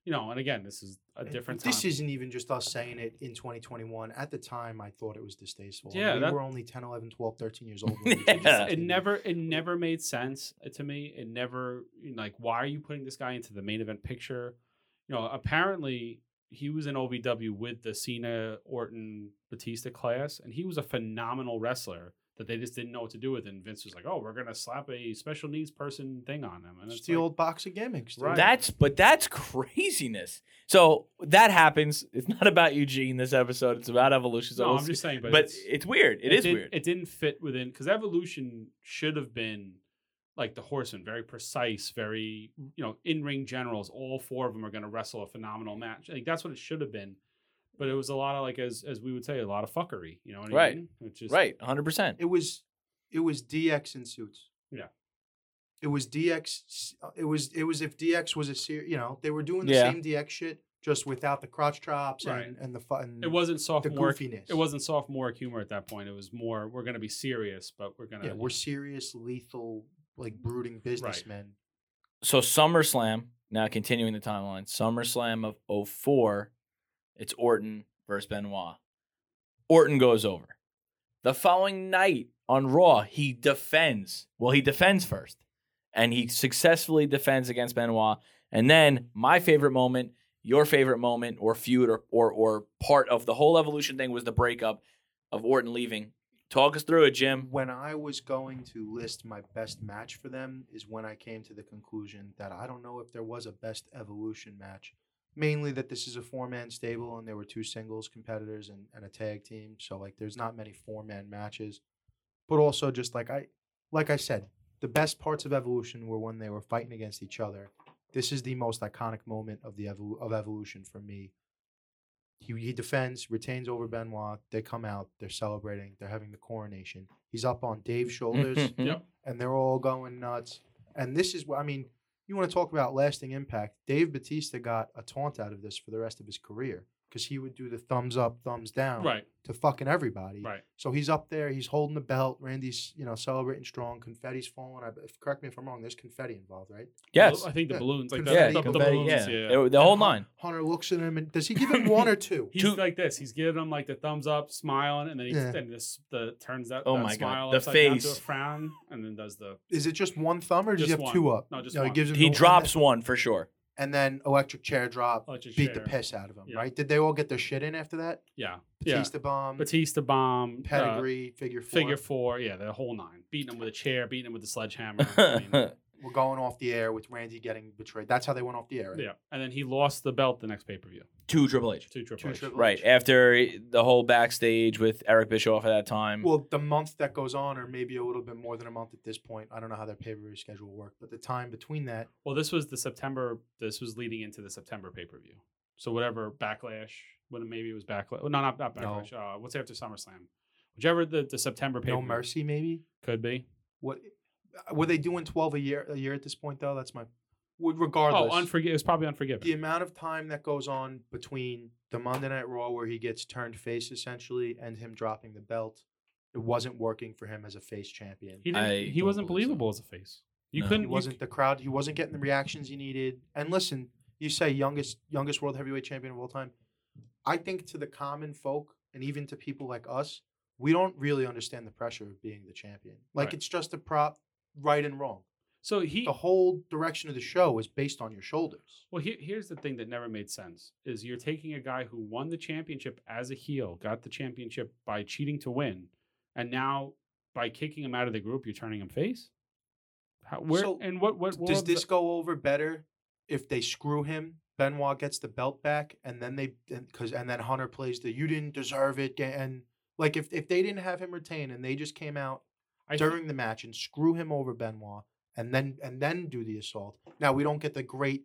You know, and again, this is a different time. This isn't even just us saying it in 2021. At the time, I thought it was distasteful. Yeah, we that- were only 10, 11, 12, 13 years old. When Yeah. it never it never made sense uh, to me it never like why are you putting this guy into the main event picture you know apparently he was in ovw with the cena orton batista class and he was a phenomenal wrestler that they just didn't know what to do with. And Vince was like, "Oh, we're gonna slap a special needs person thing on them." And It's it's the like, old box of gimmicks. dude. Right. That's but that's craziness. So that happens. It's not about Eugene this episode. It's about evolution. So No, I'm just saying, but, but it's, it's, weird. it is did- weird. It didn't fit within because evolution should have been like the horseman, very precise, very you know in ring generals. All four of them are going to wrestle a phenomenal match. I think that's what it should have been. But it was a lot of like as as we would say, a lot of fuckery. You know what I Right. mean? It's just right, 100. percent It was it was DX in suits. Yeah. It was DX. It was it was if DX was a series. You know, they were doing the Yeah. same DX shit, just without the crotch chops Right. and and the fun. It wasn't the sophomore. goofiness. It wasn't sophomore humor at that point. It was more. We're going to be serious, but we're going to. Yeah, we're serious, lethal, like brooding businessmen. So SummerSlam. Now continuing the timeline. SummerSlam of 04. It's Orton versus Benoit. Orton goes over. The following night on Raw, he defends. Well, he defends first, and he successfully defends against Benoit. And then my favorite moment, your favorite moment, or feud, or or or part of the whole evolution thing was the breakup of Orton leaving. Talk us through it, Jim. When I was going to list my best match for them, is when I came to the conclusion that I don't know if there was a best evolution match. Mainly that this is a four man stable and there were two singles competitors and, and a tag team. So like there's not many four man matches. But also just like I like I said, the best parts of evolution were when they were fighting against each other. This is the most iconic moment of the evol- of evolution for me. He, he defends, retains over Benoit. They come out, they're celebrating, they're having the coronation. He's up on Dave's shoulders, Yep. and they're all going nuts. And this is what I mean. You want to talk about lasting impact? Dave Batista got a taunt out of this for the rest of his career because he would do the thumbs up, thumbs down Right. to fucking everybody. Right. So he's up there, he's holding the belt. Randy's, you know, celebrating strong. Confetti's falling. I, if, correct me if I'm wrong. There's confetti involved, right? Yes. I think the Yeah. balloons, like the, Confetti, Yeah, the, the balloons. yeah. Yeah. It- the whole And nine. Hunter looks at him and does he give him one or two? He's Two- like this. He's giving him like the thumbs up, smiling, and then he Yeah. and this the turns that, Oh that my God. smile The upside down to a face. frown, and then does the Is it just one thumb or does he have one. two up? No, just he one. gives him He the- drops one for sure. And then electric chair drop, electric beat the chair. piss out of him. Yeah. Right? Did they all get their shit in after that? Yeah, Batista bomb. Batista bomb, uh, pedigree, figure four. figure four. Yeah, the whole nine. Beating him with a chair, beating him with a sledgehammer. I mean, We're going off the air with Randy getting betrayed. That's how they went off the air. Right? yeah, and then he lost the belt the next pay per view to Triple H. to Triple Two H. Triple H. Right after the whole backstage with Eric Bischoff at that time. Well, the month that goes on, or maybe a little bit more than a month at this point. I don't know how their pay per view schedule worked, but the time between that, Well, this was the September. This was leading into the September pay per view. So whatever backlash, when maybe it was backlash. No, not not No. backlash. Uh, what's after SummerSlam? Whichever the, the September pay no mercy, maybe. could be. What Uh, were they doing? Twelve a year a year at this point, though. That's my. would- oh, Regardless, Oh, unforgive. It was probably unforgiven. the amount of time that goes on between the Monday Night Raw where he gets turned face essentially and him dropping the belt, it wasn't working for him as a face champion. He didn't, he wasn't believe so. believable as a face. You No. couldn't. He wasn't the crowd. He wasn't getting the reactions he needed. And listen, you say youngest youngest world heavyweight champion of all time. I think to the common folk and even to people like us, we don't really understand the pressure of being the champion. Like Right. it's just a prop, right and wrong. So he. The whole direction of the show is based on your shoulders. Well, here, here's the thing that never made sense: is you're taking a guy who won the championship as a heel, got the championship by cheating to win, and now by kicking him out of the group, you're turning him face. How, where So, and what what Does this go over better if they screw him? Benoit gets the belt back, and then they because and then Hunter plays the "you didn't deserve it" and like if if they didn't have him retain and they just came out I during the match and screw him over Benoit and then and then do the assault. Now we don't get the great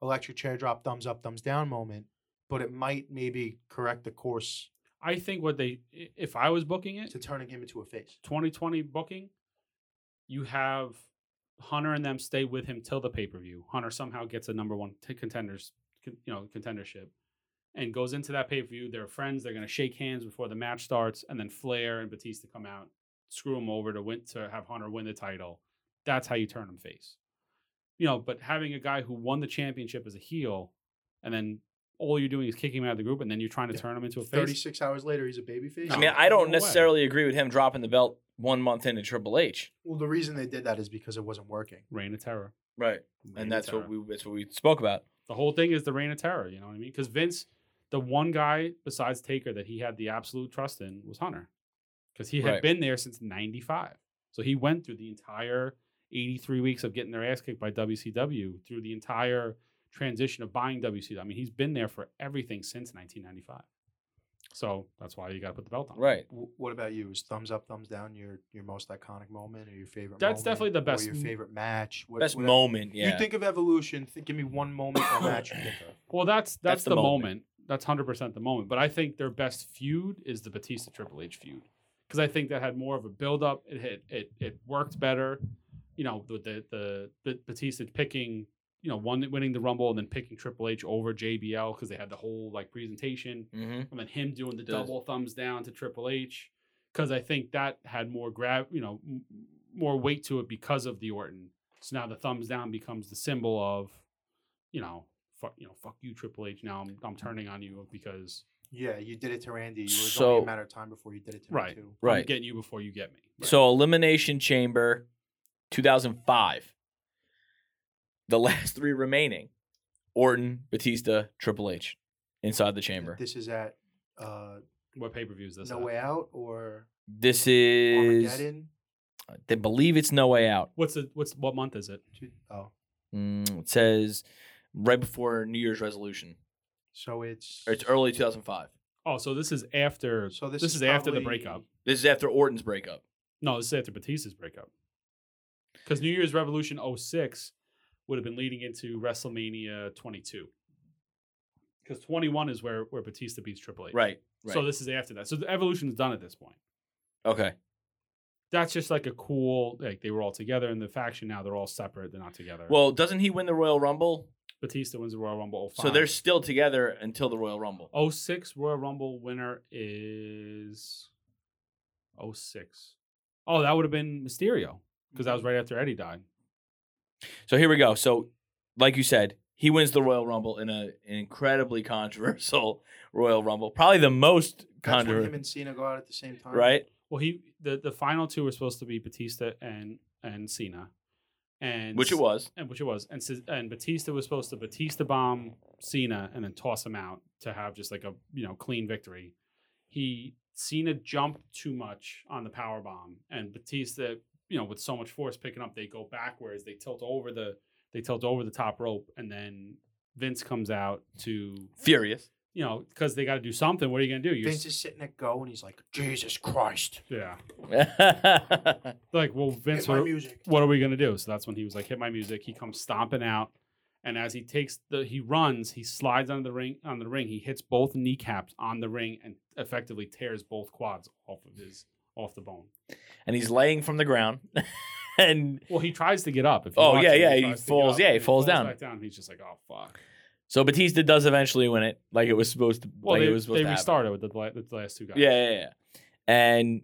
electric chair drop thumbs up thumbs down moment, but it might maybe correct the course I think what they if I was booking it, to turning him into a face. 2020 booking, you have Hunter and them stay with him till the pay per view. Hunter somehow gets a number one t- contenders, con- you know, contendership, and goes into that pay per view. They're friends. They're gonna shake hands before the match starts, and then Flair and Batista come out, screw him over to win to have Hunter win the title. That's how you turn him face. You know, but having a guy who won the championship as a heel, and then all you're doing is kicking him out of the group, and then you're trying to Yeah. turn him into a face. Thirty six hours later, he's a babyface. I No. mean, I don't no way. necessarily agree with him dropping the belt one month into Triple H. Well, the reason they did that is because it wasn't working. Reign of terror. Right. Reign And that's what we that's what we spoke about. The whole thing is the reign of terror. You know what I mean? Because Vince, the one guy besides Taker that he had the absolute trust in was Hunter. Because he had Right. been there since '95. So he went through the entire 83 weeks of getting their ass kicked by WCW through the entire transition of buying WCW. I mean, he's been there for everything since 1995. So that's why you got to put the belt on. Right. W- What about you? Is thumbs up, thumbs down your your most iconic moment or your favorite? That's moment, definitely the or best your favorite match. What, Best what- moment. Yeah. You think of evolution? Th- give me one moment or match you think of. Well, that's that's, the the, moment. moment. That's hundred percent the moment. But I think their best feud is the Batista Triple H feud because I think that had more of a build up. It had it it worked better. You know, the the the, the Batista picking you know one winning the Rumble and then picking Triple H over JBL because they had the whole like presentation hmm and then him doing the double thumbs down to Triple H because I think that had more grab, you know, m- more weight to it because of the Orton. So now the thumbs down becomes the symbol of, you know, fuck, you know, fuck you, Triple H. Now I'm I'm turning on you because Yeah, you did it to Randy. It was only a matter of time before you did it to Right. me too. I'm Right. getting you before you get me. So Elimination Chamber, 2005. The last three remaining: Orton, Batista, Triple H, inside the chamber. This is at uh, what pay per view is this? No at? Way Out or This is, Armageddon. they believe it's No Way Out. What's the what's what month is it? Oh, Mm, it says right before New Year's Revolution. So it's it's early 2005. Oh, so this is after. So this this, is is, after the probably- breakup. This is after Orton's breakup. No, this is after Batista's breakup. Because New Year's Revolution 06 would have been leading into WrestleMania 22. Because 21 is where, where Batista beats Triple H. Right. Right. So this is after that. So the evolution's done at this point. okay. That's just like a cool, like they were all together in the faction. Now they're all separate. They're not together. Well, doesn't he win the Royal Rumble? Batista wins the Royal Rumble 05. So they're still together until the Royal Rumble. 06 Royal Rumble winner is 06. Oh, that would have been Mysterio because that was mm-hmm. right after Eddie died. So here we go. So, like you said, he wins the Royal Rumble in a, an incredibly controversial Royal Rumble, probably the most That's when him and Cena go out at the same time. right? Well, he the, the final two were supposed to be Batista and and Cena, and Which it was. and which it was, and and Batista was supposed to Batista bomb Cena and then toss him out to have just like a you know clean victory. He Cena jumped too much on the power bomb, and Batista, you know, with so much force picking up, they go backwards. They tilt over the they tilt over the top rope, and then Vince comes out to Furious. You know because they got to do something. What are you gonna do? You're Vince is sitting at go and he's like, Jesus Christ. yeah, like well, Vince, what, music. what are we gonna do? So that's when he was like, hit my music. He comes stomping out, and as he takes the, he runs, he slides on the ring on the ring. He hits both kneecaps on the ring and effectively tears both quads off of his off the bone. And he's laying from the ground. and Well, he tries to get up. If you Oh, yeah, it, yeah, he tries to get falls- up, yeah, he and falls down. Back down. He's just like, oh fuck. So Batista does eventually win it, like it was supposed to. Well, like they, it was supposed they to happen. restarted with the, la- the last two guys. Yeah, yeah, yeah. And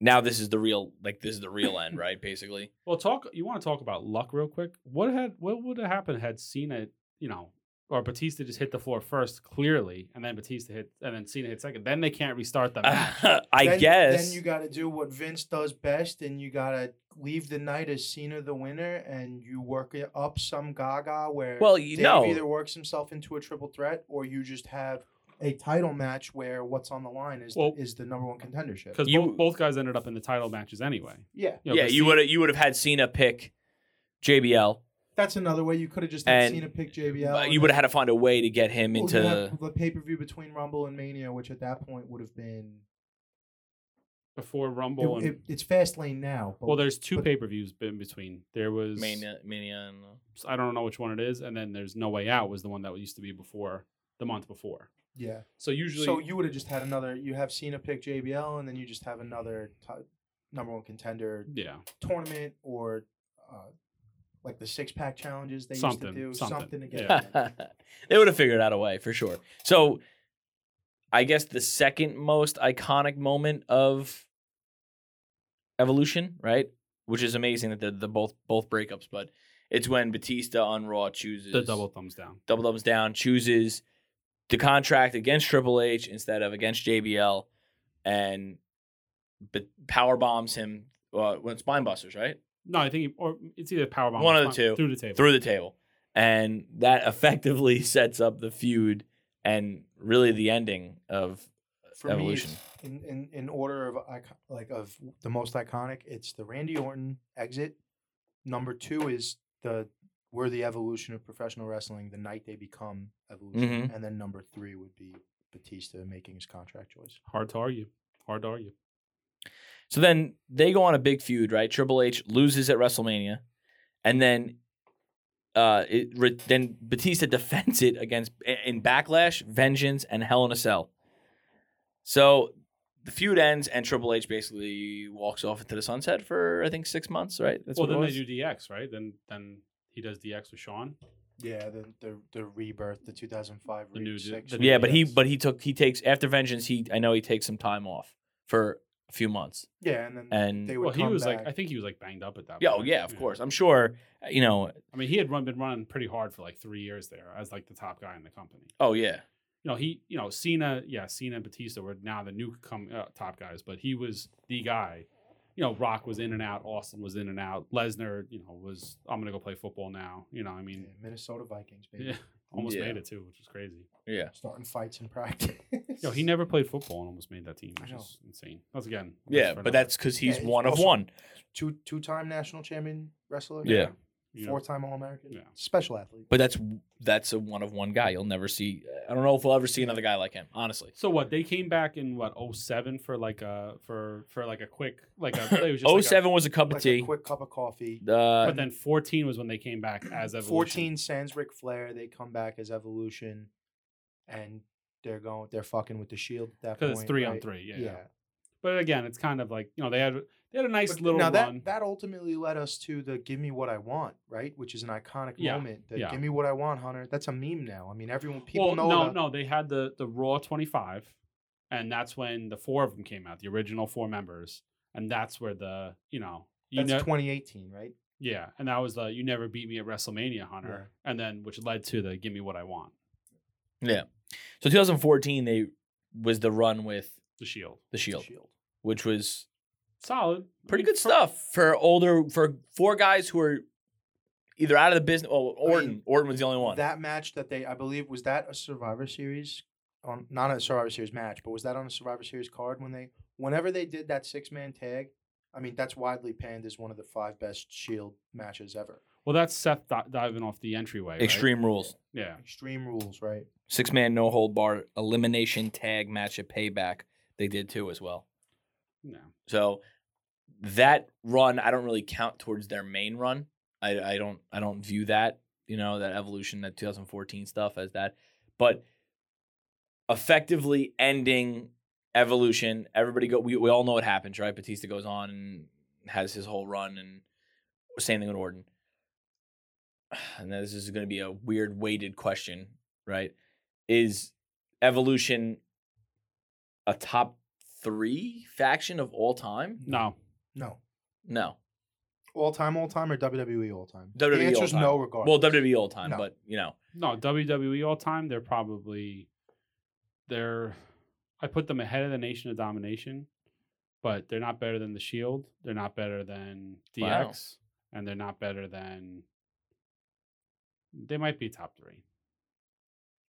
now this is the real, like this is the real end, right? Basically. Well, talk. You want to talk about luck real quick? What had what would have happened had Cena, you know, or Batista just hit the floor first clearly, and then Batista hit, and then Cena hit second. Then they can't restart the match. I Then- guess. Then you got to do what Vince does best, and you got to leave the night as Cena the winner, and you work it up some gaga where Well, you Dave know- either works himself into a triple threat, or you just have a title match where what's on the line is Well- the, is the number one contendership. Because You- both, both guys ended up in the title matches anyway. Yeah, know, yeah, 'cause you would have you would have had Cena pick JBL. that's another way you could have just had And- Cena pick JBL. but you would have had to find a way to get him well, into. the pay per view between Rumble and Mania, which at that point would have been before it, Rumble and it, it's Fastlane now. But well, there's two but- pay per views in between. There was Mania, Mania, and, uh, I don't know which one it is, and then there's No Way Out was the one that used to be before the month before. yeah. So usually, So you would have just had another. You have Cena pick JBL, and then you just have another t- number one contender yeah, tournament or uh, like the six pack challenges they Something, used to do. something, to get. yeah. they would have figured out a way for sure. So, I guess the second most iconic moment of Evolution, right? Which is amazing that they're, the both both breakups, but it's when Batista on Raw chooses the double thumbs down. double thumbs down, chooses the contract against Triple H instead of against JBL, and but power bombs him. Uh, when spine busters, right? No, I think he, or it's either power bomb One or of the two. through the table. through the table. And that effectively sets up the feud and really the ending of For Evolution. me, in, in in order of like of the most iconic, it's the Randy Orton exit. Number two is the we're the evolution of professional wrestling the night they become evolution, Mhm. and then number three would be Batista making his contract choice. Hard to argue. Hard to argue. So then they go on a big feud, right? Triple H loses at WrestleMania, and then uh, it re- then Batista defends it against in Backlash, Vengeance, and Hell in a Cell. So the feud ends, and Triple H basically walks off into the sunset for I think six months, right? That's well, what then they do DX, right? Then then he does DX with Shawn. Yeah, the the, the rebirth, the 2005 The new- six. the new yeah, but he but he took he takes after Vengeance. He I know he takes some time off for a few months, yeah, and then and they would Well, he was back. like, I think he was like banged up at that. yeah, oh yeah, of course. I'm sure you know. I mean, he had run, been running pretty hard for like three years there as like the top guy in the company. Oh yeah, You know, he, you know, Cena, yeah, Cena and Batista were now the new come uh, top guys, but he was the guy. You know, Rock was in and out, Austin was in and out, Lesnar, you know, was I'm gonna go play football now. You know, I Yeah, mean, Minnesota Vikings, baby. yeah, almost Yeah. made it too, which is crazy. yeah. Starting fights in practice. Yo, he never played football and almost made that team, I which know. is insane. That's again, Yeah, for but another- that's because he's Yeah, he's one of also- one. two two time national champion wrestler. Yeah. You Four time All American. Yeah. Special athlete. But that's that's a one of one guy. You'll never see. I don't know if we'll ever see another guy like him. Honestly. So what? They came back in what 07 for like a for for like a quick like a it was just like a- was a cup of Like tea. a quick cup of coffee. Uh, but then 14 was when they came back as evolution. 14 sans Ric Flair. They come back as Evolution, and they're going. They're fucking with the Shield at that point. because it's three on three. Yeah, Yeah. yeah. But again, it's kind of like you know they had they had a nice But little now run. that that ultimately led us to the "Give Me What I Want," right? Which is an iconic Yeah, moment. The yeah. "Give Me What I Want," Hunter. That's a meme now. I mean, everyone people well, know. no, the- no, they had the the Raw 25, and that's when the four of them came out, the original four members, and that's where the you know you That's know 2018, right? yeah, and that was the you never beat me at WrestleMania, Hunter, and then which led to the Give Me What I Want, yeah. So 2014 they was the run with the Shield. the The Shield, Shield. which was Solid, I pretty mean, good for- stuff for older for four guys who are either out of the business. Oh, Orton. mean, Orton was the only one. That match that they, I believe, was that a Survivor Series on not a Survivor Series match, but was that on a Survivor Series card when they, whenever they did that six man tag? I mean, that's widely panned as one of the five best Shield matches ever. Well, that's Seth di- diving off the entryway. right? Extreme Rules. Yeah. Extreme Rules, right? Six man no hold bar elimination tag match at Payback. They did too as well. No. So that run, I don't really count towards their main run. I, I don't I don't view that you know that evolution that 2014 stuff as that, but effectively ending evolution. Everybody go. We, we all know what happens, right? Batista goes on and has his whole run, and same thing with Orton. And this is going to be a weird weighted question, right? Is evolution a top three faction of all time? No. No. No. All time, all time, or WWE all time? WWE the answer is all time. no, regardless. Well, WWE all time, No. but you know, No, WWE all time, they're probably they're I put them ahead of the Nation of Domination, but they're not better than the Shield. They're not better than DX, Wow. and they're not better than they might be top three.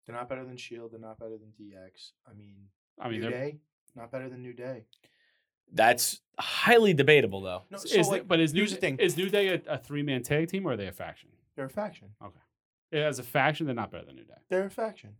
They're not better than Shield. They're not better than DX. I mean, I mean, New they're Day, not better than New Day. that's highly debatable, though. No, is, so like, but is New here's the thing. is New Day a, a three man tag team or are they a faction? They're a faction. Okay. As a faction, they're not better than New Day. They're a faction.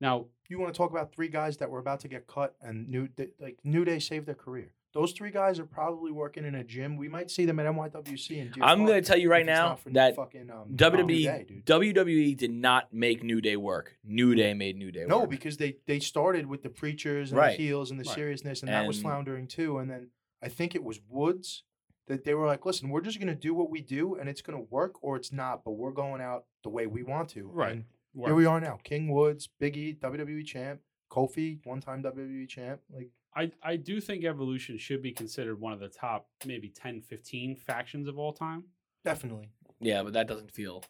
Now, You want to talk about three guys that were about to get cut and New Day, like New Day saved their career. Those three guys are probably working in a gym. We might see them at NYWC. And I'm going to tell you right now that fucking, um, WWE Day. WWE did not make New Day work. New Day made New Day No, work. because they they started with the preachers and Right. the heels and the Right. seriousness, and, that was And- floundering too. And then I think it was Woods that they were like, "Listen, we're just gonna do what we do, and it's gonna work or it's not, but we're going out the way we want to." Right. And work. here we are now: King Woods, Big E, WWE champ, Kofi, one-time WWE champ. Like, I, I do think Evolution should be considered one of the top maybe 10, 15 factions of all time. definitely. yeah, but that doesn't feel.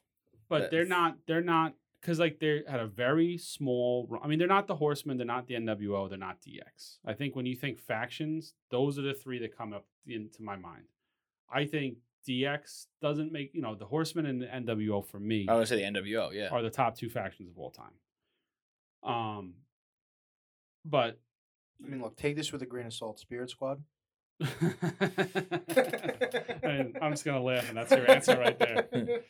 but That- they're not they're not because like they're at a very small i mean they're not the horsemen they're not the nwo they're not dx i think when you think factions those are the three that come up into my mind i think dx doesn't make you know the horsemen and the nwo for me I would say the NWO. Yeah. are the top two factions of all time um but I mean, look, take this with a grain of salt. Spirit Squad. and I'm just gonna laugh, and that's your answer right there.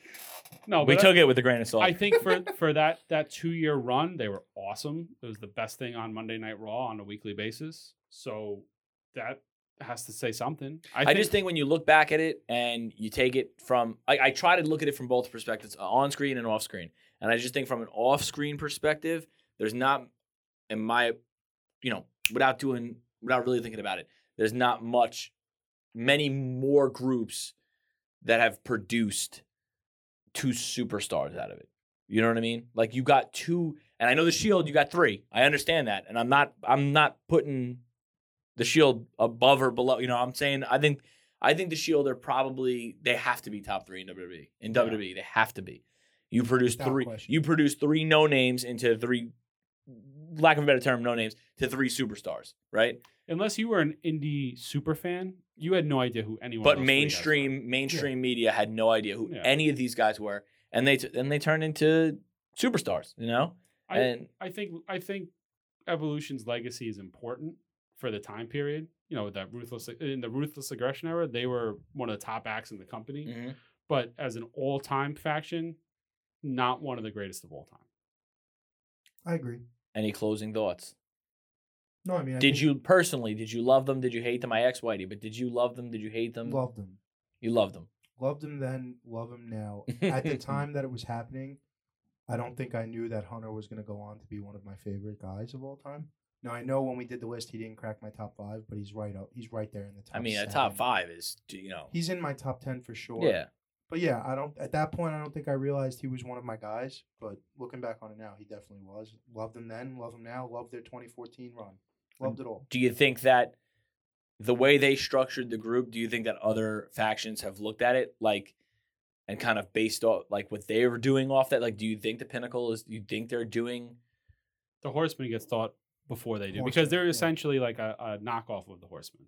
No, we but took it with a grain of salt. I think for for that that two year run, they were awesome. It was the best thing on Monday Night Raw on a weekly basis. So that has to say something. I, I, just think when you look back at it and you take it from, I, I try to look at it from both perspectives, uh, on screen and off screen. And I just think from an off screen perspective, there's not, in my, you know, without doing, without really thinking about it, there's not much, many more groups that have produced two superstars out of it. You know what I mean? Like you got two, and I know the Shield, you got three. I understand that, and I'm not, I'm not putting the Shield above or below. You know, I'm saying I think, I think the Shield are probably they have to be top three in WWE. In Yeah. WWE, they have to be. You produce Without three. question. You produce three no names into three, lack of a better term, no names to three superstars, right? unless you were an indie super fan, you had no idea who anyone. But of those three guys were. mainstream mainstream media had no idea who Yeah. any of these guys were, and they t- and they turned into superstars. You know, I, and I think I think Evolution's legacy is important for the time period. You know, that ruthless in the ruthless aggression era, they were one of the top acts in the company. Mhm. But as an all time faction, not one of the greatest of all time. I agree. any closing thoughts? No, I mean, I Did you personally? Did you love them? Did you hate them? I ex Whitey, but did you love them? Did you hate them? loved them. You loved them. Loved them then. Love them now. At the time that it was happening, I don't think I knew that Hunter was going to go on to be one of my favorite guys of all time. Now I know when we did the list, he didn't crack my top five, but he's right up. He's right there in the top. I mean, a top five is you know. He's in my top ten for sure. Yeah, But yeah, I don't. At that point, I don't think I realized he was one of my guys. But looking back on it now, he definitely was. Loved him then. Love him now. Loved their 2014 run. Loved it all. do you think that the way they structured the group? Do you think that other factions have looked at it like? And kind of based off like what they were doing off that, like, do you think the pinnacle is? Do you think they're doing? The Horseman gets thought before they do Horseman, because they're yeah. essentially like a, a knockoff of the Horseman.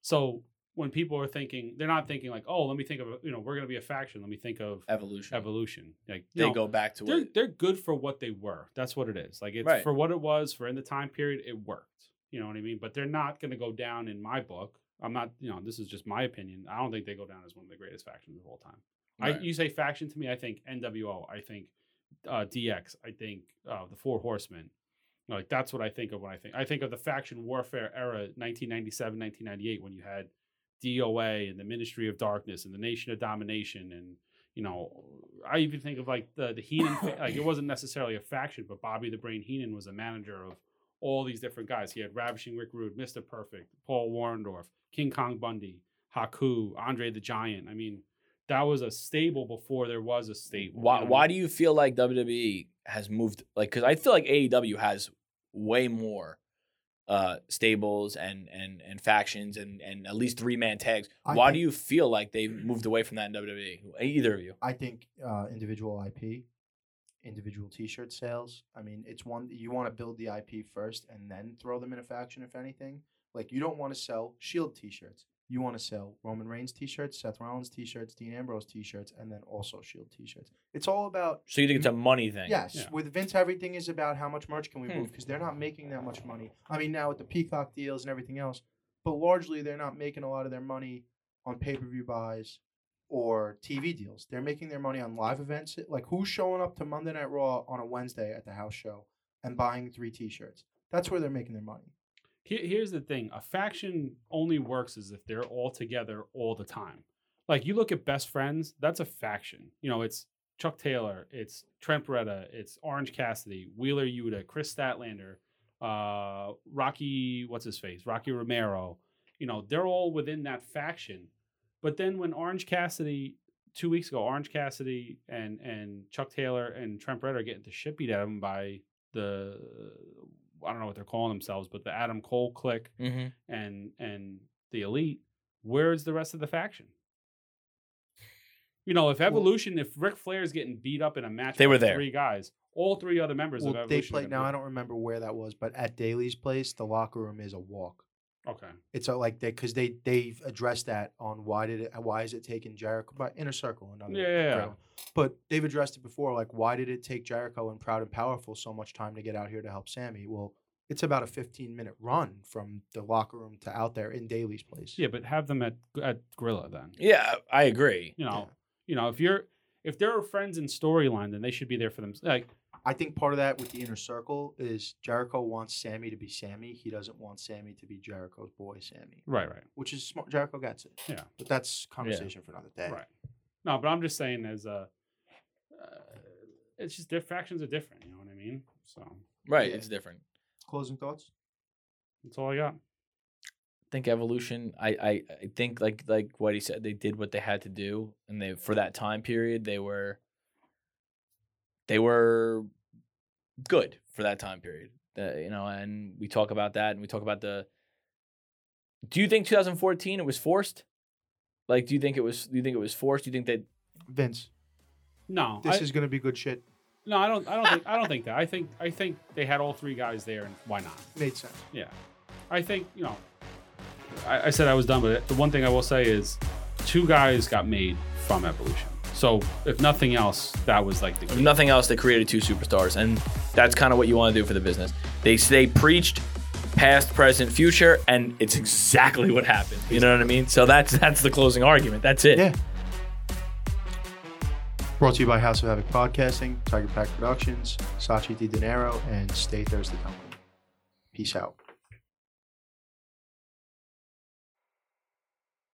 So when people are thinking, they're not thinking like, oh, let me think of you know we're gonna be a faction. Let me think of Evolution. evolution. Like They no, go back to they're what they're good for what they were. That's what it is. Like it's Right. for what it was for in the time period. It worked. You know what I mean? But they're not going to go down in my book. I'm not. You know, this is just my opinion. I don't think they go down as one of the greatest factions of all time. I you say faction to me, I think NWO. I think uh, DX. I think uh, the Four Horsemen. Like that's what I think of when I think. I think of the faction warfare era, 1997, 1998, when you had DOA and the Ministry of Darkness and the Nation of Domination and you know, I even think of like the the Heenan. like it wasn't necessarily a faction, but Bobby the Brain Heenan was a manager of all these different guys. He had Ravishing Rick Rude, Mister Perfect, Paul Orndorff, King Kong Bundy, Haku, Andre the Giant. I mean, that was a stable before there was a stable. Why? Why do you feel like WWE has moved? Like, because I feel like AEW has way more uh stables and and and factions and and at least three man tags. I Why do you feel like they moved away from that in WWE? Either of you? I think uh, individual IP, individual T-shirt sales. I mean, it's one you want to build the IP first and then throw them in a faction. If anything, like you don't want to sell Shield T-shirts. You want to sell Roman Reigns T-shirts, Seth Rollins T-shirts, Dean Ambrose T-shirts, and then also Shield T-shirts. It's all about So you think it's a money thing? Yes, Yeah. with Vince, everything is about how much merch can we Hmm. move because they're not making that much money. I mean, now with the Peacock deals and everything else, but largely they're not making a lot of their money on pay per view buys or TV deals. They're making their money on live events. Like who's showing up to Monday Night Raw on a Wednesday at the house show and buying three T-shirts? That's where they're making their money. Here's the thing: a faction only works as if they're all together all the time. Like you look at best friends, that's a faction. You know, it's Chuck Taylor, it's Trent Beretta, it's Orange Cassidy, Wheeler Yuta, Kris Statlander, uh, Rocky, what's his face, Rocky Romero. You know, they're all within that faction. But then when Orange Cassidy two weeks ago, Orange Cassidy and and Chuck Taylor and Trent Beretta are getting the shit beat out of them by the I don't know what they're calling themselves, but the Adam Cole clique Mm-hmm. and and the elite, where's the rest of the faction? You know, if Evolution, if Ric Flair is getting beat up in a match, They were there. Three guys, all three other members of Well, Evolution. they are now. I don't remember where that was, but at Daily's place, the locker room is a walk. Okay. It's a, like they because they they've addressed that on why did it why is it taking Jericho by Inner Circle another Yeah, yeah, yeah. great but they've addressed it before like why did it take Jericho and Proud and Powerful so much time to get out here to help Sammy well it's about a 15 minute run from the locker room to out there in Daily's place. Yeah, but have them at at Grilla then. Yeah, I agree. You know, Yeah. you know if you're if there are friends in storyline, then they should be there for them. Like I think part of that with the inner circle is Jericho wants Sammy to be Sammy. He doesn't want Sammy to be Jericho's boy, Sammy, right, right, which is smart. Jericho gets it. Yeah. But that's conversation for another day. right. No, but I'm just saying as a, uh, it's just their factions are different. You know what I mean? So Right, Yeah. it's different. Closing thoughts? that's all I got. I think evolution. I, I I think like like what he said, they did what they had to do, and they for that time period they were they were good for that time period. Uh, you know, and we talk about that, and we talk about the. Do you think 2014 it was forced? Like, do you think it was? Do you think it was forced? Do you think that? Vince, No, this I, is going to be good shit. no, I don't. I don't think. I don't think that. I think. I think they had all three guys there, and why not? Made sense. Yeah, I think you know. I, I said I was done with it. The one thing I will say is, two guys got made from Evolution. So if nothing else, that was like the If nothing else, they created two superstars, and that's kind of what you want to do for the business. They they preached past, present, future, and it's exactly what happened. You know what I mean? So that's that's the closing argument. That's it. Yeah. Brought to you by House of Havoc Podcasting, Tiger Pack Productions, Sachi Di Dinero, and Stay Thursday Company. Peace out.